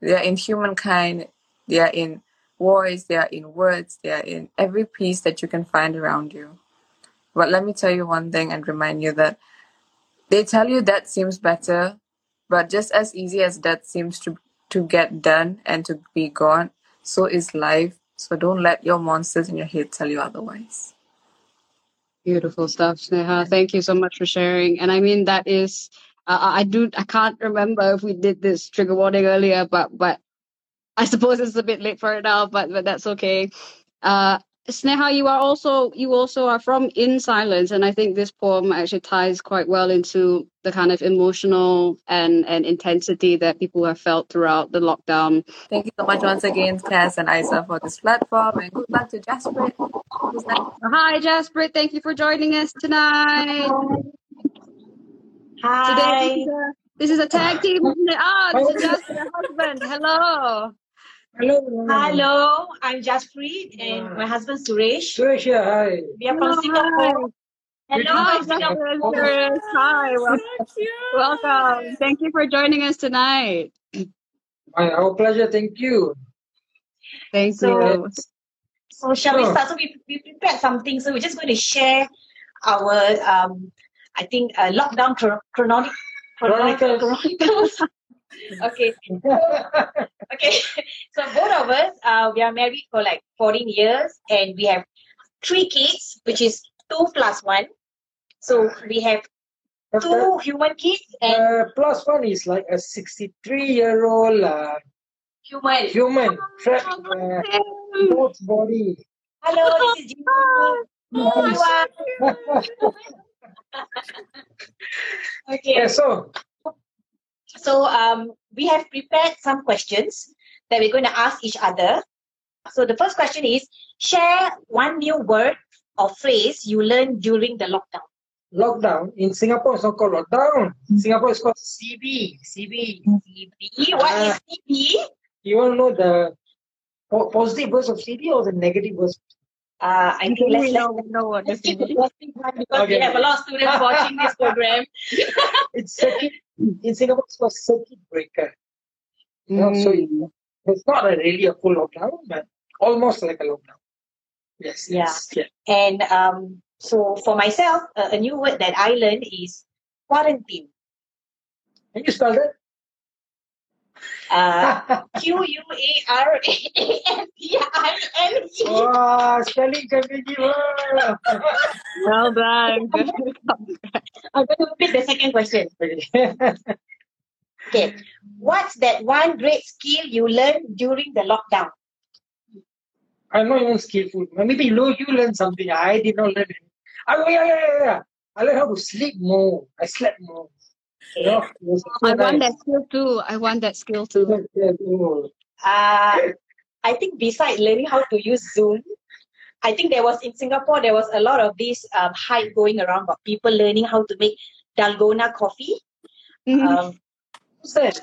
They are in humankind, they are in voice, they are in words, they are in every piece that you can find around you. But let me tell you one thing and remind you that they tell you that seems better, but just as easy as that seems to to get done and to be gone, so is life. So don't let your monsters in your head tell you otherwise. Beautiful stuff, Sneha. Thank you so much for sharing. And I mean, that is, uh, I do, I can't remember if we did this trigger warning earlier, but but I suppose it's a bit late for it now, but but that's okay. Uh, Sneha, you are also you also are from In Silence, and I think this poem actually ties quite well into the kind of emotional and and intensity that people have felt throughout the lockdown. Thank you so much once again, Cass and Isa, for this platform, and good luck to Jasper. Hi, Jasper. Thank you for joining us tonight. Today, this is a, this is a tag team. isn't it? Ah, this is Jasper, her husband. Hello. Hello. Hello, I'm Jaspreet and my husband Suresh. Suresh, hi. We are from Hello, Singapore. Hi, Singapore listeners. Hi, wel- welcome. Thank you for joining us tonight. My, our pleasure. Thank you. Thank So- you. So shall we start? So we, we prepared something. So we're just going to share our, um, I think, uh, lockdown chron- chrononic, Chronicles. chronicles. Okay. okay. So both of us, uh, we are married for like 14 years and we have three kids, which is two plus one. So we have two human kids and Uh, plus one is like a 63 year old uh, human. human trapped a goat's body. Hello, this is Jinju. okay. Yeah, so So um, we have prepared some questions that we're going to ask each other. So the first question is share one new word or phrase you learned during the lockdown. lockdown in Singapore is not called lockdown. Singapore is called CB. CB. CB. What is Ah. CB? You want to know the po- positive words of CB or the negative words? Uh, I think let's, know, let's, know what let's keep the positive one because we have a lot of students watching this program. It's in Singapore. It's called circuit breaker. You know, so it- it's not a really a full lockdown, but almost like a lockdown. Yes. Yeah. yes, yeah. And um, so for myself, uh, a new word that I learned is quarantine. Can you spell that? Uh, Q U A R A N T I N E. Wow, spelling can be given. Well done. I'm going to repeat the second question. Okay. What's that one great skill you learned during the lockdown? I'm not even skillful. Maybe you, you learn something. I did not learn it. Oh, yeah, yeah, yeah, yeah. I learned how to sleep more. I slept more. You know, it was so I want that skill too. I want that skill too. Yes, yes, oh. Uh, I think besides learning how to use Zoom, I think there was in Singapore, there was a lot of this um, hype going around about people learning how to make Dalgona coffee. Um, What's that?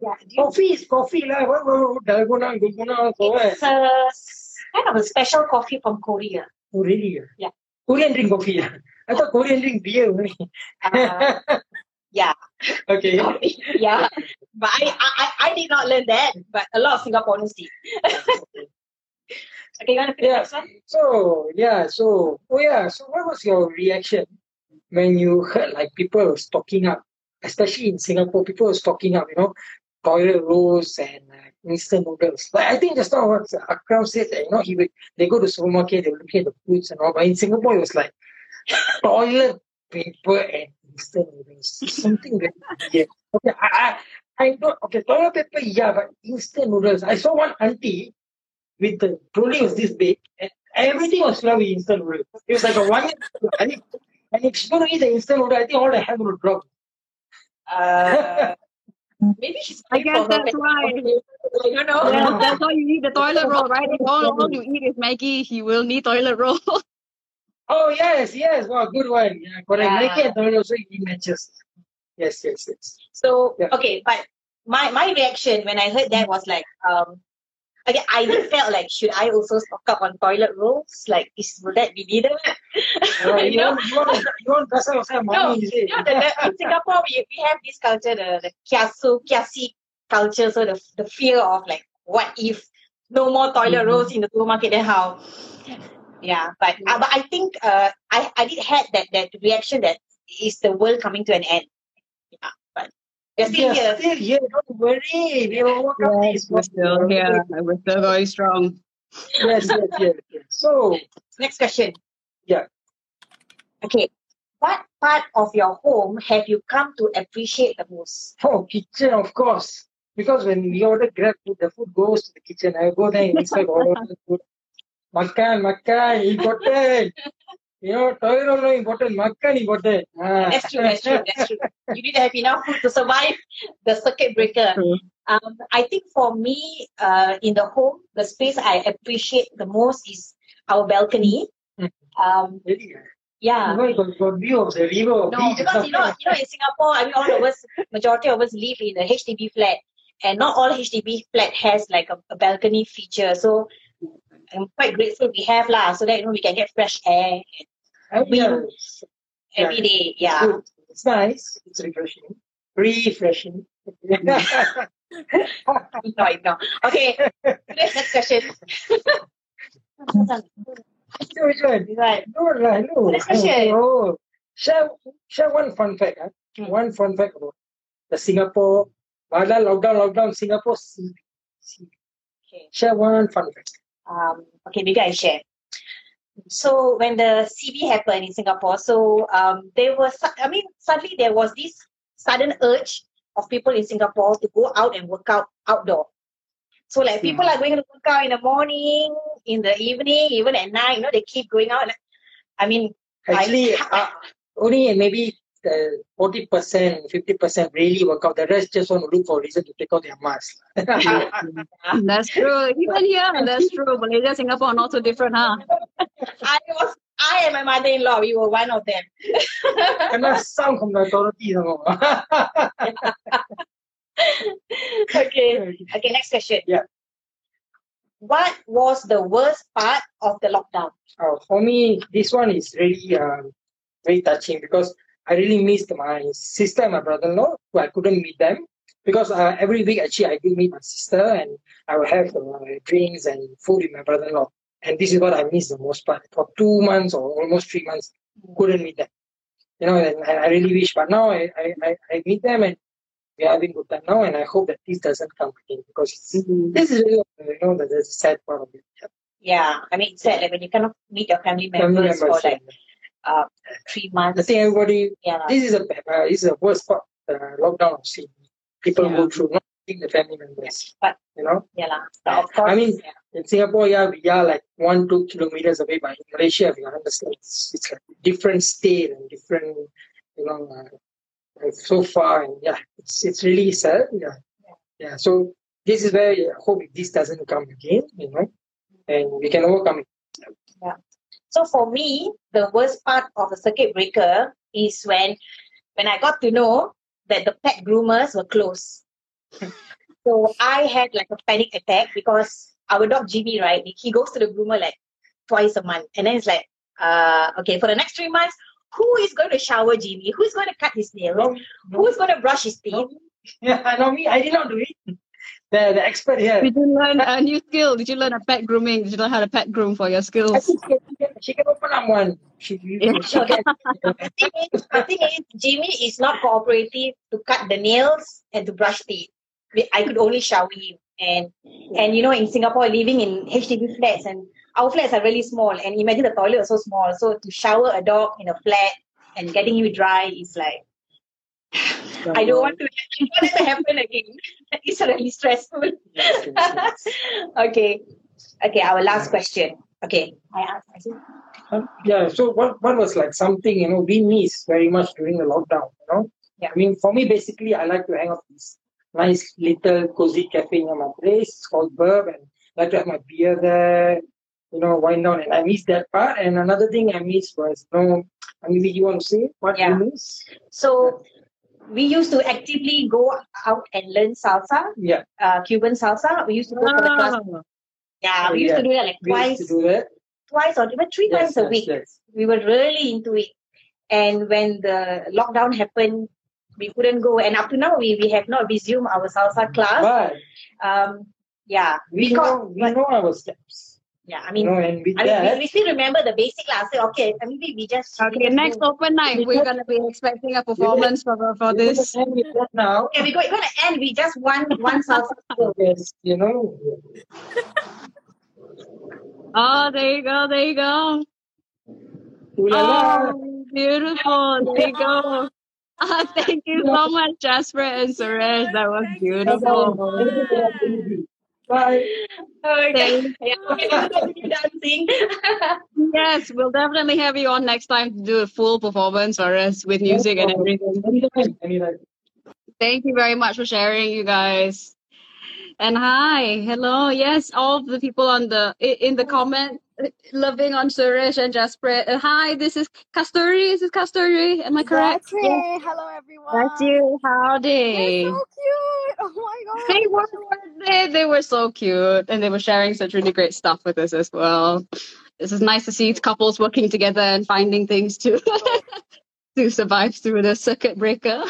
yeah, do you- Coffee is coffee. lah. What, what, what, dalgona, dalgona, for it's a s- kind of a special coffee from Korea. Oh, really? Yeah. Korean drink coffee. ah? I thought Korean drink beer only. Uh, yeah. okay. yeah, but I, I I did not learn that, but a lot of Singaporeans did. okay, you want to pick Yeah. So yeah, so oh yeah, so what was your reaction when you heard like people were stocking up, especially in Singapore, people were stocking up, you know, toilet rolls and uh, instant noodles. But I think just now what Akram said that you know he would they go to supermarket, they looking at the foods and all. But in Singapore, it was like toilet paper and instant noodles. Something very weird. Okay, I, I I know. Okay, toilet paper, yeah, but instant noodles. I saw one auntie with the trolley was this big, and everything was filled with instant noodles. It was like a one. and if, and if she's going to eat the instant noodle, I think all the hair will drop. Uh, maybe she's I guess that's best why. coffee. I don't know. Yeah, that's why you need the toilet roll, right? If all, all you eat is Maggi, you will need toilet roll. Oh yes, yes, wow, good one. Yeah, correct. Yeah. Make it toilet also it matches. Yes, yes, yes. So Yeah. okay, but my my reaction when I heard that was like, um, okay, I felt like should I also stock up on toilet rolls? Like, is will that be needed? You you, know? want, you want to you want dress yourself, No, you know, the, the, in Singapore we, we have this culture, the, the kiasu, kiasi culture, so the the fear of like, what if no more toilet Mhm. rolls in the supermarket? Then how? Yeah, but uh, but I think uh, I I did had that that reaction that is the world coming to an end. Yeah, but we're still They're here. still here. Don't worry. We will overcome this. We're still here. We're still going strong. Yes, yes, yes, yes. So Next question. Yeah. Okay. What part of your home have you come to appreciate the most? Oh, kitchen, of course. Because when we order Grab food, the food goes to the kitchen. I go there and inspect all of the food. Makan, makan, important. You know, toilet roll no important, makan important. Ah. That's true, that's true, that's true. You need to have enough food to survive the circuit breaker. Um, I think for me, uh, in the home, the space I appreciate the most is our balcony. Um, Really? yeah. You know, you got, got view of the river or No, because you know, you know, in Singapore, I mean, all of us, majority of us live in a HDB flat, and not all HDB flat has like a, a balcony feature. So I'm quite grateful we have lah, so that you know we can get fresh air. I, We- yeah, every day. Yeah. Good. It's nice. It's refreshing. Refreshing. ignore, ignore. Okay. Next question. Which one? Right. No, no. Next question. Oh, share, share one fun fact. Huh? Hmm. One fun fact about the Singapore, Wala lockdown, lockdown, Singapore Okay. Share one fun fact. Um, okay, maybe I share. So when the CB happened in Singapore, so um, there was, I mean, suddenly there was this sudden urge of people in Singapore to go out and work out outdoor. So like people are going to work out in the morning, in the evening, even at night. You know, they keep going out. I mean, Actually, I, uh, only maybe the 40%, 50% really work out. The rest just want to look for a reason to take out their mask. That's true. Even here, that's true. Malaysia, Singapore, not so different, huh? I was, I and my mother-in-law, we were one of them. Kena sound from the authority. some more. okay. Okay, next question. Yeah. What was the worst part of the lockdown? Uh, for me, this one is really um, very touching because I really missed my sister and my brother-in-law, who I couldn't meet them because uh, every week actually I do meet my sister and I will have uh, drinks and food with my brother-in-law. And this is what I missed the most part. For two months or almost three months, couldn't meet them. You know, and, I really wish, but now I, I, I, meet them and we are having good time now, and I hope that this doesn't come again because it's, this is really, you know, the, the sad part of it. Yeah. Yeah, I mean, it's sad when you cannot meet your family Family members, members, for like uh, three months. I think everybody, Yeah, this is a uh, this is the worst part the lockdown of seeing people Yeah. go through, not seeing the family members. But you know, yeah, of course, I mean, in Singapore, yeah, we are like one, two kilometers away, but in Malaysia, we understand it's, it's like different state and different, you know, uh, uh, so far, and yeah, it's it's really sad. Yeah, yeah. So this is where I hope this doesn't come again, you know, and we can overcome it. Yeah. So for me, the worst part of the circuit breaker is when when I got to know that the pet groomers were closed. so I had like a panic attack because our dog Jimmy, right? He goes to the groomer like twice a month. And then it's like, uh, okay, for the next three months, who is going to shower Jimmy? Who's going to cut his nails? Who's going to brush his teeth? Yeah, no, me, I did not do it. The the expert here. Did you learn a new skill? Did you learn a pet grooming? Did you learn how to pet groom for your skills? She can, she can open up one. She, she can. the thing is, the thing is, Jimmy is not cooperative to cut the nails and to brush teeth. I could only shower him, and and you know, in Singapore, living in HDB flats, and our flats are really small, and imagine the toilet was so small. So to shower a dog in a flat and getting you dry is like. I don't want to, I don't want it to happen again. It's really stressful. okay. Okay, our last question. Okay, I ask. I. Um, yeah, so what, what was like something, you know, we miss very much during the lockdown, you know? Yeah. I mean, for me, basically, I like to hang out this nice little cozy cafe near my place. It's called Burb, and I like to have my beer there, you know, wind down, and I miss that part. And another thing I miss was, you know, I mean, you want to say what Yeah. you miss? So we used to actively go out and learn salsa, Yeah. uh, Cuban salsa. We used to go for the class. Yeah, we used to do that like We used twice, to do that. twice or even three Yes, times a yes, week. yes. We were really into it. And when the lockdown happened, we couldn't go. And up to now, we, we have not resumed our salsa class. But Um, yeah, we because know, we know our steps. Yeah, I mean, you know, and with I mean, that, we, we still remember the basic lah. So okay, mean, we we just Okay, next open night, we're gonna be expecting a performance for for this. gonna end with that now. Okay, we're going to end with just one one salsa. Yes, you know. Oh, there you go, there you go. Ooh la la. Oh, beautiful. There you go. Ah, thank you so much, Jasper and Suresh. That was beautiful. Bye. Okay. Yeah, okay, dancing. Yes, we'll definitely have you on next time to do a full performance for us with music and everything. Anytime, anytime. Thank you very much for sharing, you guys. And hi, hello. Yes, all of the people on the in the comment loving on Suresh and Jasper. Uh, hi, this is Kasturi. This is Kasturi. Am I correct? That's it. Hello, everyone. That's you. Howdy. They're so cute. Oh my god. They were they, they were so cute and they were sharing such really great stuff with us as well. This is nice to see couples working together and finding things to to survive through the circuit breaker.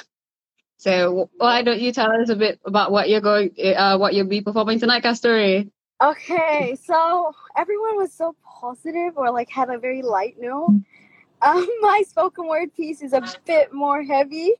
So why don't you tell us a bit about what you're going, uh, what you'll be performing tonight, Kasturi? Okay, so everyone was so positive or like had a very light note. Um, my spoken word piece is a bit more heavy.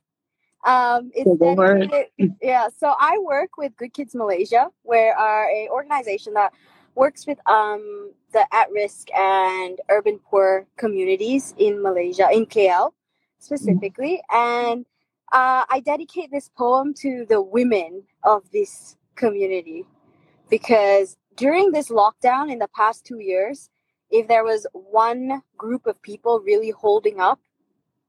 Um, it's Spoken dedicated, yeah. So I work with Good Kids Malaysia, where are a organization that works with um the at-risk and urban poor communities in Malaysia, in KL specifically, and uh, I dedicate this poem to the women of this community. Because during this lockdown in the past two years, if there was one group of people really holding up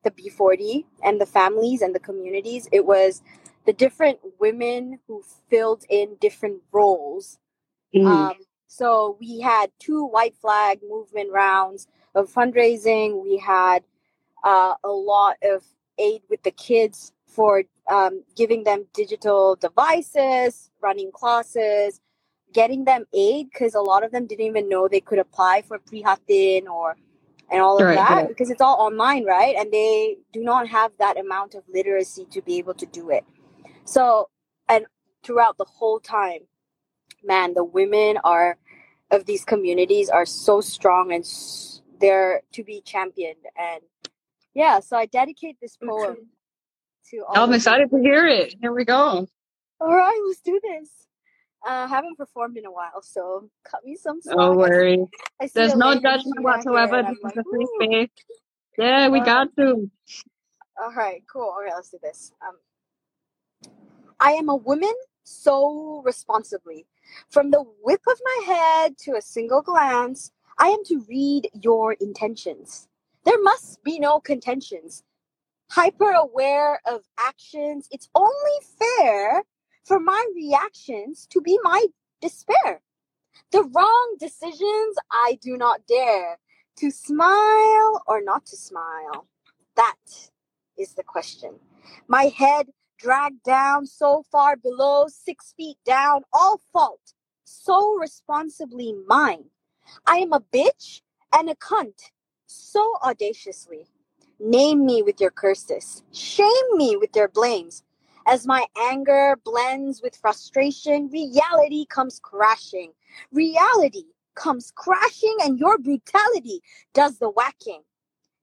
the B40 and the families and the communities, it was the different women who filled in different roles. Mm. Um, so we had two white flag movement rounds of fundraising. We had uh, a lot of aid with the kids for um, giving them digital devices, running classes, getting them aid because a lot of them didn't even know they could apply for prihatin or and all of Right, that right. because it's all online, right? And they do not have that amount of literacy to be able to do it. So, and throughout the whole time, man, the women are of these communities are so strong and s- they're to be championed. And yeah, so I dedicate this poem to all. I'm excited to hear it. Here we go. All right, let's do this. Uh, haven't performed in a while, so cut me some slack. No worries. I see There's no judgment whatsoever. This is a free space. Yeah, we All got to. All right, cool. All right, let's do this. Um, I am a woman so responsibly. From the whip of my head to a single glance, I am to read your intentions. There must be no contentions. Hyper aware of actions, it's only fair for my reactions to be my despair. The wrong decisions I do not dare to smile or not to smile. That is the question. My head dragged down so far below, six feet down, all fault, so responsibly mine. I am a bitch and a cunt, so audaciously. Name me with your curses, shame me with your blames. As my anger blends with frustration, reality comes crashing. Reality comes crashing, and your brutality does the whacking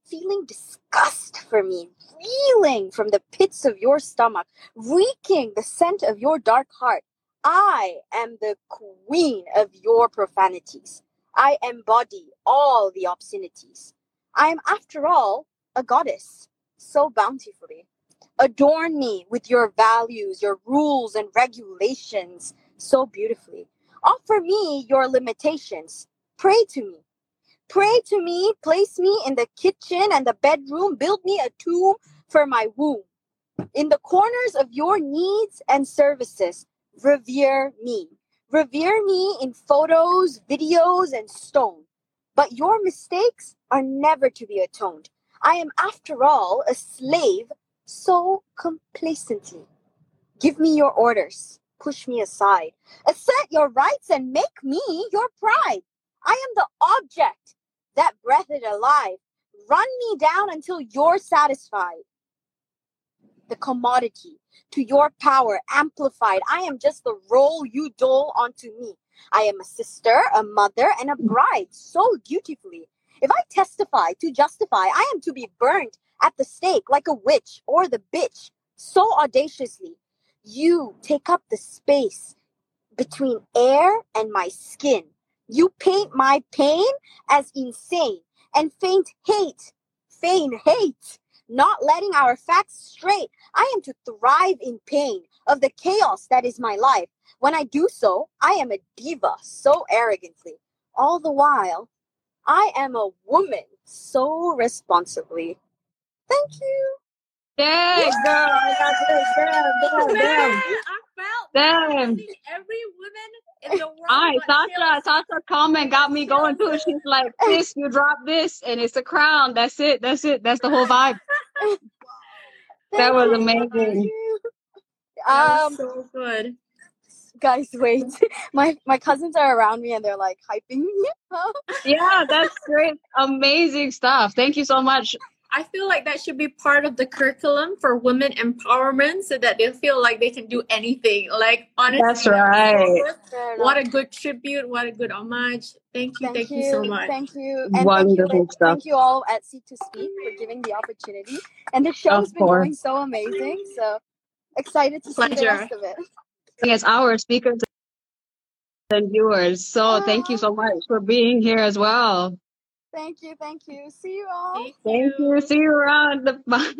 feeling disgust for me, reeling from the pits of your stomach, reeking the scent of your dark heart. I am the queen of your profanities. I embody all the obscenities. I am, after all, a goddess, so bountifully. Adorn me with your values, your rules, and regulations so beautifully. Offer me your limitations. Pray to me. Pray to me, place me in the kitchen and the bedroom, build me a tomb for my womb. In the corners of your needs and services, revere me. Revere me in photos, videos, and stone. But your mistakes are never to be atoned. I am, after all, a slave so complacently. Give me your orders, push me aside, assert your rights, and make me your pride. I am the object that breathed alive. Run me down until you're satisfied. The commodity to your power amplified. I am just the role you dole onto me. I am a sister, a mother, and a bride so dutifully. If I testify to justify, I am to be burnt at the stake like a witch or the bitch so audaciously. You take up the space between air and my skin. You paint my pain as insane and feign hate, feign hate, not letting our facts straight. I am to thrive in pain of the chaos that is my life. When I do so, I am a diva so arrogantly. All the while, I am a woman so responsibly. Thank you. Dang, girl, I got this. Damn, damn, Man, damn. I felt Damn. Every woman in the world Aye, got Sasha, Sasha comment got me going too. She's like, this, you drop this, and it's a crown. That's it. That's it. That's the whole vibe. That was amazing. That Um, was so good. guys, wait. My my cousins are around me and they're like hyping me up. Yeah, that's great. Amazing stuff. Thank you so much. I feel like that should be part of the curriculum for women empowerment so that they feel like they can do anything. Like honestly, That's right. What a good tribute, what a good homage. Thank you, Thank thank you so much. thank you, and thank you, Wonderful stuff. thank you all at Seek to Speak for giving the opportunity. And the Of show's been going so amazing. So excited to see the rest of it. As our speakers and viewers. So thank you ah. so much for being here as well. Thank you, thank you. See you all. Thank Thank you. you. See you around bye.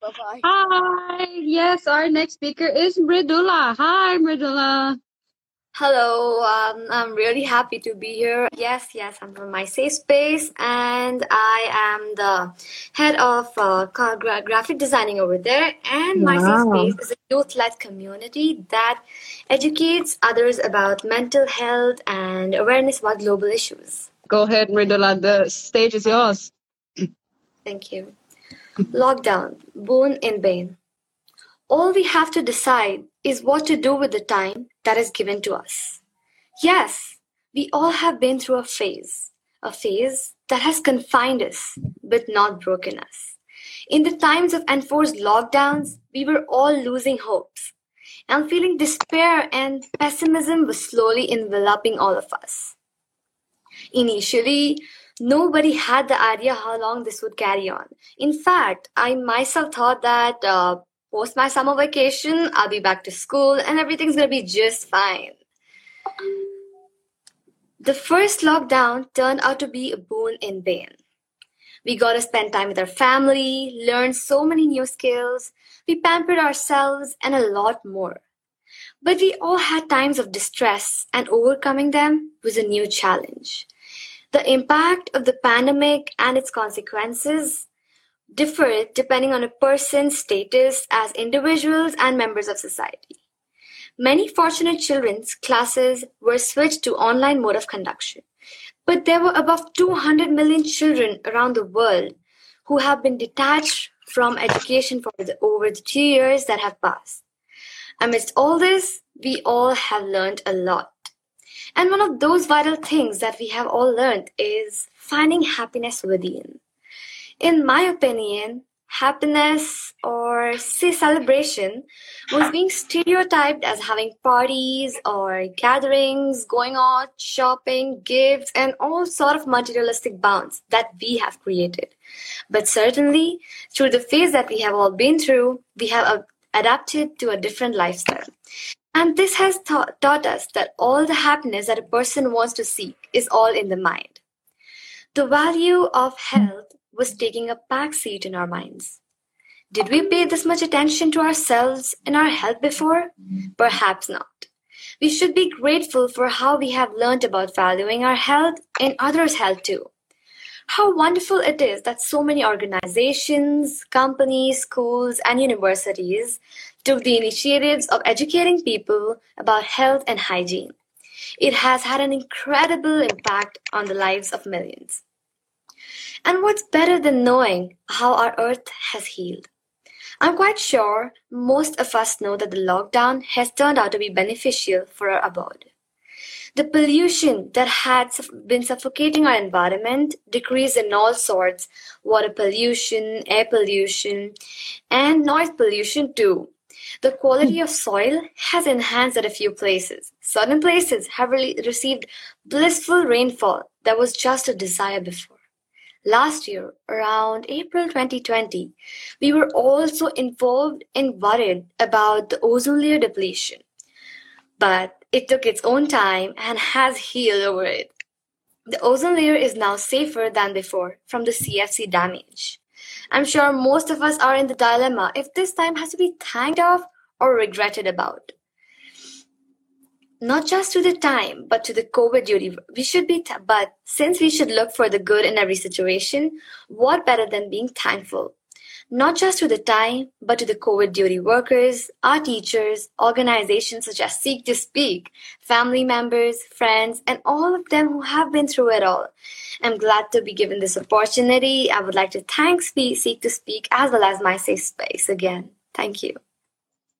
Bye bye. Hi. Yes, our next speaker is Mridula. Hi, Mridula. Hello, um, I'm really happy to be here. Yes, yes, I'm from my safe space, and I am the head of uh, gra- graphic designing over there. And my safe space is a youth-led community that educates others about mental health and awareness about global issues. Go ahead, Mridula. The stage is yours. Thank you. Lockdown, boon in bane. All we have to decide is what to do with the time that is given to us. Yes, we all have been through a phase, a phase that has confined us but not broken us. In the times of enforced lockdowns, we were all losing hopes and feeling despair and pessimism was slowly enveloping all of us. Initially, nobody had the idea how long this would carry on. In fact, I myself thought that uh, post my summer vacation, I'll be back to school and everything's gonna be just fine. The first lockdown turned out to be a boon in bane. We got to spend time with our family, learn so many new skills, we pampered ourselves, and a lot more. But we all had times of distress, and overcoming them was a new challenge. The impact of the pandemic and its consequences differed depending on a person's status as individuals and members of society. Many fortunate children's classes were switched to online mode of conduction, but there were above 200 million children around the world who have been detached from education for the, over the two years that have passed. Amidst all this, we all have learned a lot. And one of those vital things that we have all learned is finding happiness within. In my opinion, happiness or say celebration was being stereotyped as having parties or gatherings, going out, shopping, gifts, and all sort of materialistic bounds that we have created. But certainly, through the phase that we have all been through, we have adapted to a different lifestyle. And this has taught, taught us that all the happiness that a person wants to seek is all in the mind. The value of health was taking a back seat in our minds. Did we pay this much attention to ourselves and our health before? Perhaps not. We should be grateful for how we have learned about valuing our health and others' health too. How wonderful it is that so many organizations, companies, schools, and universities took the initiatives of educating people about health and hygiene. It has had an incredible impact on the lives of millions. And what's better than knowing how our earth has healed? I'm quite sure most of us know that the lockdown has turned out to be beneficial for our abode. The pollution that had been suffocating our environment decreased in all sorts water pollution, air pollution, and noise pollution too. The quality of soil has enhanced at a few places. Certain places have really received blissful rainfall that was just a desire before. Last year, around April 2020, we were also involved and worried about the ozone layer depletion. But it took its own time and has healed over it. The ozone layer is now safer than before from the CFC damage. I'm sure most of us are in the dilemma if this time has to be thanked of or regretted about. Not just to the time, but to the COVID duty. We should be, but since we should look for the good in every situation, what better than being thankful? Not just to the time, but to the COVID duty workers, our teachers, organizations such as Seek to Speak, family members, friends, and all of them who have been through it all. I'm glad to be given this opportunity. I would like to thank Seek to Speak as well as my safe space again. Thank you.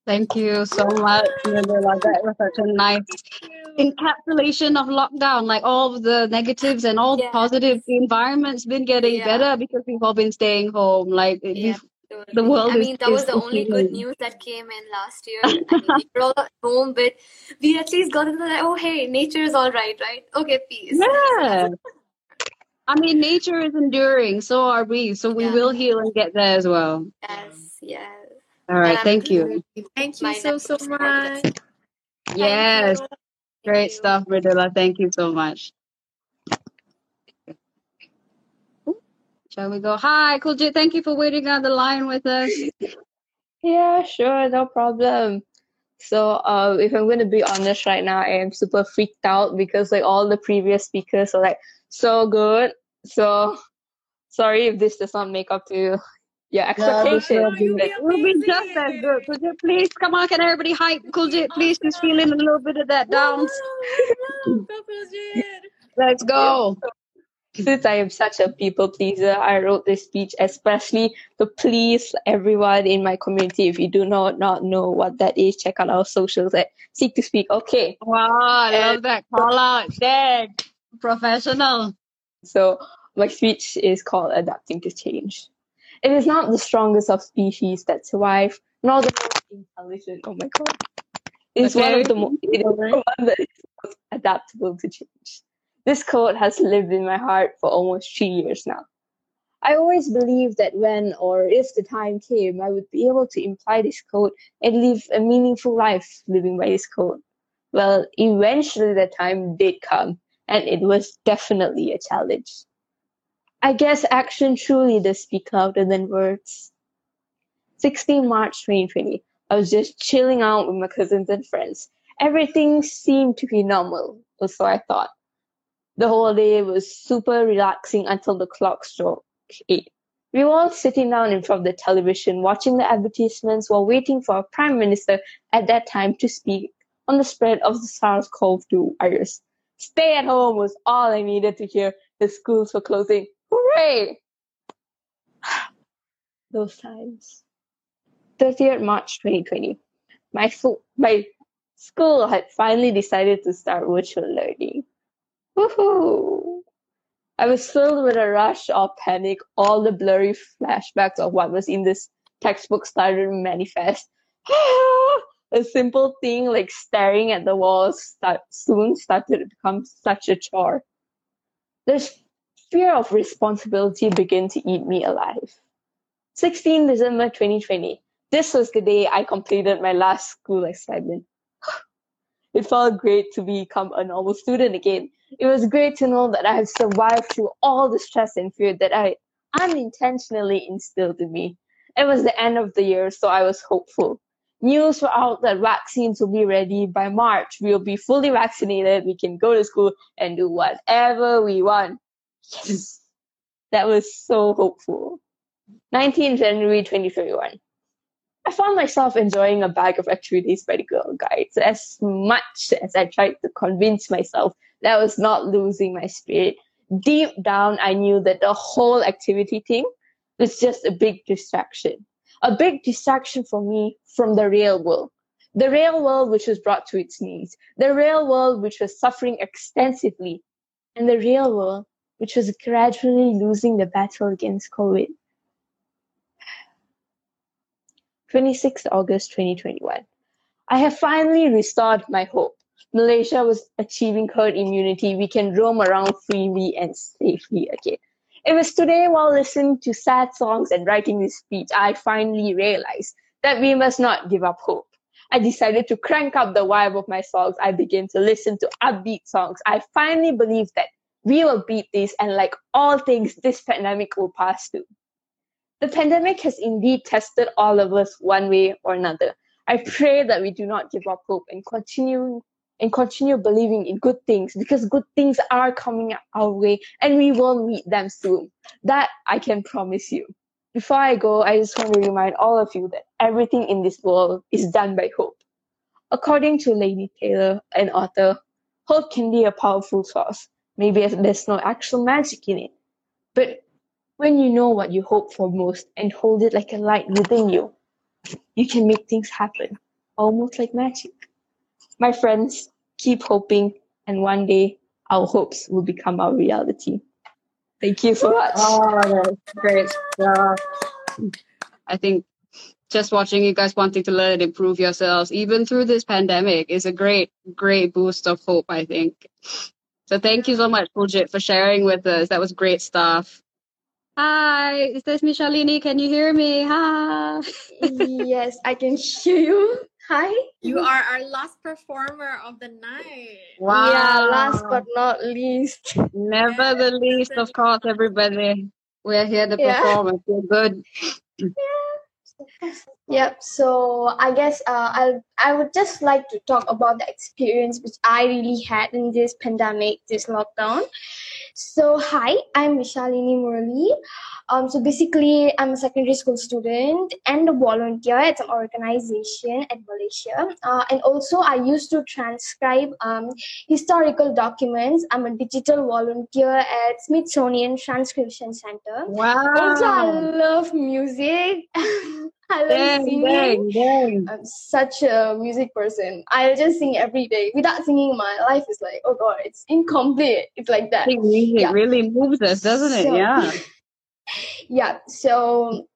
Thank you so much, Mridula. That was such a nice encapsulation of lockdown, like all the negatives and all the positives. The environment's been getting Yeah. better because we've all been staying home. Like Yeah, we've- the world I is, mean, that was is the only good news that came in last year. I mean, we were all at home, but we at least got into that. Oh, hey, nature is all right, right? Okay, peace. Yeah. I mean, nature is enduring. So are we. So we Yeah. will heal and get there as well. Yes, yes. All right. Thank you. Thank you so, so much. Yes. Great stuff, Mridula. Thank you so much. Shall we go? Hi, Kuljit. Thank you for waiting on the line with us. Yeah, sure, no problem. So, uh, if I'm going to be honest right now, I am super freaked out because like all the previous speakers are like so good. So, sorry if this does not make up to your Yeah, this will expectations. be, it will be just as good. Could you please come on. Can everybody hype Could you Please, just feel feeling a little bit of that down. Let's go. Since I am such a people pleaser, I wrote this speech especially to please everyone in my community. If you do not, not know what that is, check out our socials at Seek to Speak. Okay. Wow, I love that call out. Dang. Professional. So my speech is called Adapting to Change. It is not the strongest of species that survive, nor the most intelligent. Oh my god. It is one of the most it is the one that is most adaptable to change. This quote has lived in my heart for almost three years now. I always believed that when or if the time came, I would be able to imply this quote and live a meaningful life living by this quote. Well, eventually the time did come, and it was definitely a challenge. I guess action truly does speak louder than words. 16 March 2020. I was just chilling out with my cousins and friends. Everything seemed to be normal, or so I thought. The whole day was super relaxing until the clock struck 8. We were all sitting down in front of the television, watching the advertisements while waiting for our Prime Minister at that time to speak on the spread of the SARS-CoV-2 virus. Stay at home was all I needed to hear. The schools were closing. Hooray! Those times. 30th March 2020. My, school, my school had finally decided to start virtual learning. Woohoo! I was filled with a rush of panic. All the blurry flashbacks of what was in this textbook started to manifest. a simple thing like staring at the walls start, soon started to become such a chore. This fear of responsibility began to eat me alive. 16 December 2020. This was the day I completed my last school assignment. It felt great to become a normal student again. It was great to know that I had survived through all the stress and fear that I unintentionally instilled in me. It was the end of the year, so I was hopeful. News were out that vaccines will be ready by March. We'll be fully vaccinated. We can go to school and do whatever we want. Yes, that was so hopeful. 19 January 2021. I found myself enjoying a bag of activities by the Girl Guides as much as I tried to convince myself that I was not losing my spirit. Deep down, I knew that the whole activity thing was just a big distraction. A big distraction for me from the real world. The real world which was brought to its knees. The real world which was suffering extensively. And the real world which was gradually losing the battle against COVID. 26th August 2021. I have finally restored my hope. Malaysia was achieving herd immunity. We can roam around freely and safely again. It was today while listening to sad songs and writing this speech, I finally realized that we must not give up hope. I decided to crank up the vibe of my songs. I began to listen to upbeat songs. I finally believed that we will beat this and like all things, this pandemic will pass too. The pandemic has indeed tested all of us one way or another. I pray that we do not give up hope and continue and continue believing in good things because good things are coming our way and we will meet them soon. That I can promise you. Before I go, I just want to remind all of you that everything in this world is done by hope. According to Laini Taylor, an author, hope can be a powerful source. Maybe there's no actual magic in it, but when you know what you hope for most and hold it like a light within you, you can make things happen, almost like magic. My friends, keep hoping, and one day our hopes will become our reality. Thank you so much. Oh, that's great stuff. I think just watching you guys wanting to learn and improve yourselves, even through this pandemic, is a great, great boost of hope, I think. So thank you so much, Kuljit, for sharing with us. That was great stuff. Hi, is this Vishalini? Can you hear me? Hi. yes, I can hear you. Hi. You are our last performer of the night. Wow. Yeah, last but not least. Never the least, of course, everybody. We're here to Yeah. perform and feel good. Yep. So I guess uh, I I would just like to talk about the experience which I really had in this pandemic, this lockdown. So hi, I'm Vishalini Murali. Um, so basically, I'm a secondary school student and a volunteer at an organization at Malaysia. Uh, and also, I used to transcribe um, historical documents. I'm a digital volunteer at Smithsonian Transcription Center. Wow. Also, I love music. I love Dang, singing. dang, dang. I'm such a music person. I just sing every day. Without singing, my life is like, oh god, it's incomplete. It's like that. I think music really moves us, doesn't it? So- yeah. yeah. So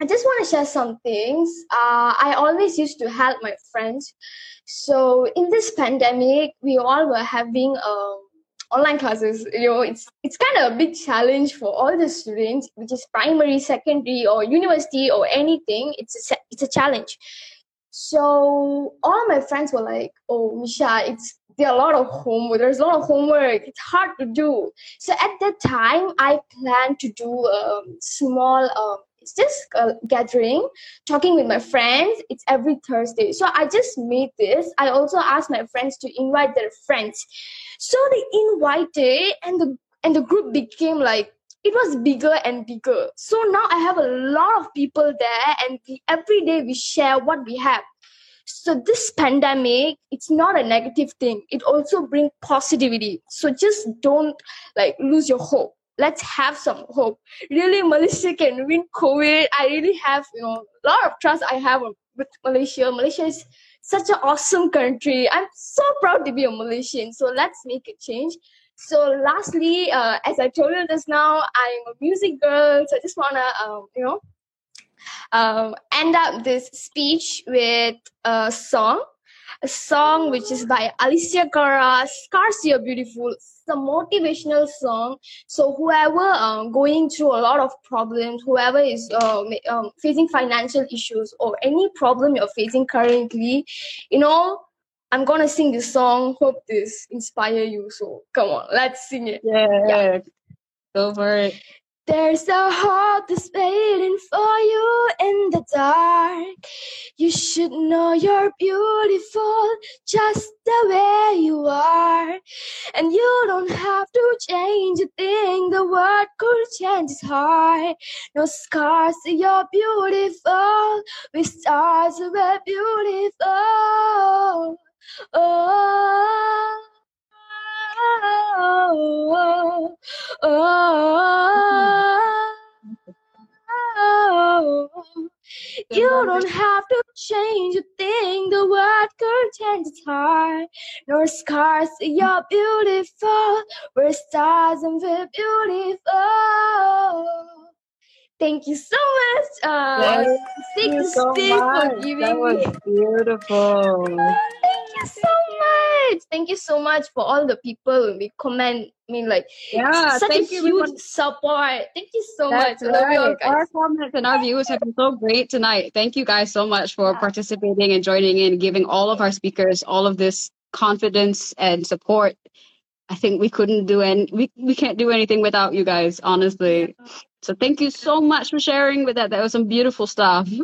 I just want to share some things. Uh, I always used to help my friends. So in this pandemic, we all were having um, online classes. You know, it's it's kind of a big challenge for all the students, which is primary, secondary, or university, or anything. It's a it's a challenge. So all my friends were like, "Oh, Misha, it's there are a lot of homework. There's a lot of homework. It's hard to do." So at that time, I planned to do a small. Um, it's just a gathering, talking with my friends. It's every Thursday. So I just made this. I also asked my friends to invite their friends. So they invited, and the and the group became like it was bigger and bigger. So now I have a lot of people there, and we, every day we share what we have. So this pandemic, it's not a negative thing. It also brings positivity. So just don't like lose your hope. Let's have some hope. Really, Malaysia can win COVID. I really have you know a lot of trust I have with Malaysia. Malaysia is such an awesome country. I'm so proud to be a Malaysian. So let's make a change. So lastly, uh, as I told you just now, I'm a music girl. So I just wanna, um, you know, um, end up this speech with a song, a song which is by Alessia Cara, "Scars You're Beautiful." It's a motivational song. So whoever um, going through a lot of problems, whoever is ma- um, facing financial issues or any problem you're facing currently, you know, I'm gonna sing this song. Hope this inspire you. So come on, let's sing it. Yeah. Go for it. There's a heart that's waiting for you in the dark. You should know you're beautiful just the way you are. And you don't have to change a thing. The world could change its heart. No scars, you're beautiful. With stars, we're beautiful. Oh. Oh, oh, oh, you don't have to change a thing. The world change its heart. No scars, you're beautiful. We're stars and we're beautiful. Thank you so much, uh, Thank you so Steve, for much. giving That was me beautiful. Thank you so Thank you so much for all the people we comment. I mean, like, Yeah, such a you, huge everyone. support. Thank you so That's much. I love you all, right. guys. Our comments and our viewers have been so great tonight. Thank you guys so much for participating and joining in, giving all of our speakers all of this confidence and support. I think we couldn't do any we, we can't do anything without you guys, honestly. So thank you so much for sharing with that. That was some beautiful stuff.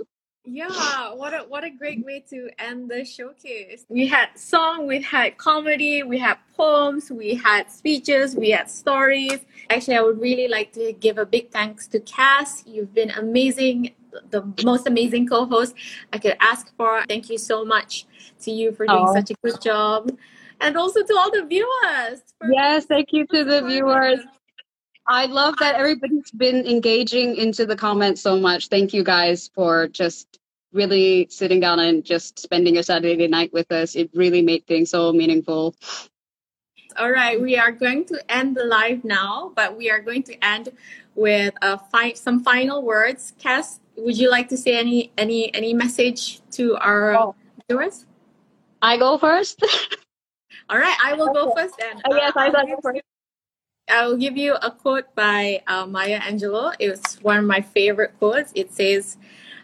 Yeah, what a what a great way to end the showcase. We had song, we had comedy, we had poems, we had speeches, we had stories. Actually, I would really like to give a big thanks to Cass. You've been amazing, the most amazing co-host I could ask for. Thank you so much to you for doing Aw. such a good job. And also to all the viewers. Yes, thank you to the viewers. I love that everybody's been engaging into the comments so much. Thank you guys for just really sitting down and just spending your Saturday night with us. It really made things so meaningful. All right, we are going to end the live now, but we are going to end with uh, fi- some final words. Cass, would you like to say any any any message to our Oh. viewers? I go first. All right, I will go first then. Oh, yes, Uh, I thought you first. I will give you a quote by uh, Maya Angelou. It's one of my favorite quotes. It says,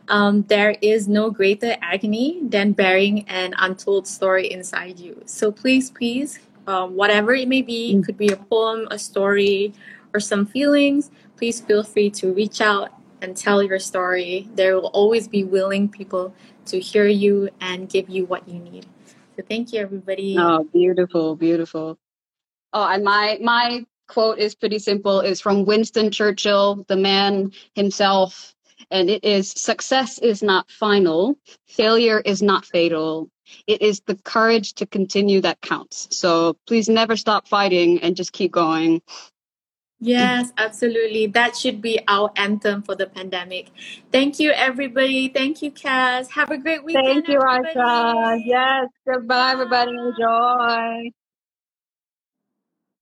um, "There is no greater agony than bearing an untold story inside you." So please, please, um, whatever it may be, it could be a poem, a story, or some feelings. Please feel free to reach out and tell your story. There will always be willing people to hear you and give you what you need. So thank you, everybody. Oh, beautiful, beautiful. Oh, and my my quote is pretty simple. It's from Winston Churchill, the man himself, and it is: "Success is not final. Failure is not fatal. It is the courage to continue that counts. So please never stop fighting and just keep going." Yes, absolutely. That should be our anthem for the pandemic. Thank you, everybody. Thank you, Cass. Have a great weekend. Thank you, everybody. Aisha. Yes. Goodbye, everybody. Enjoy.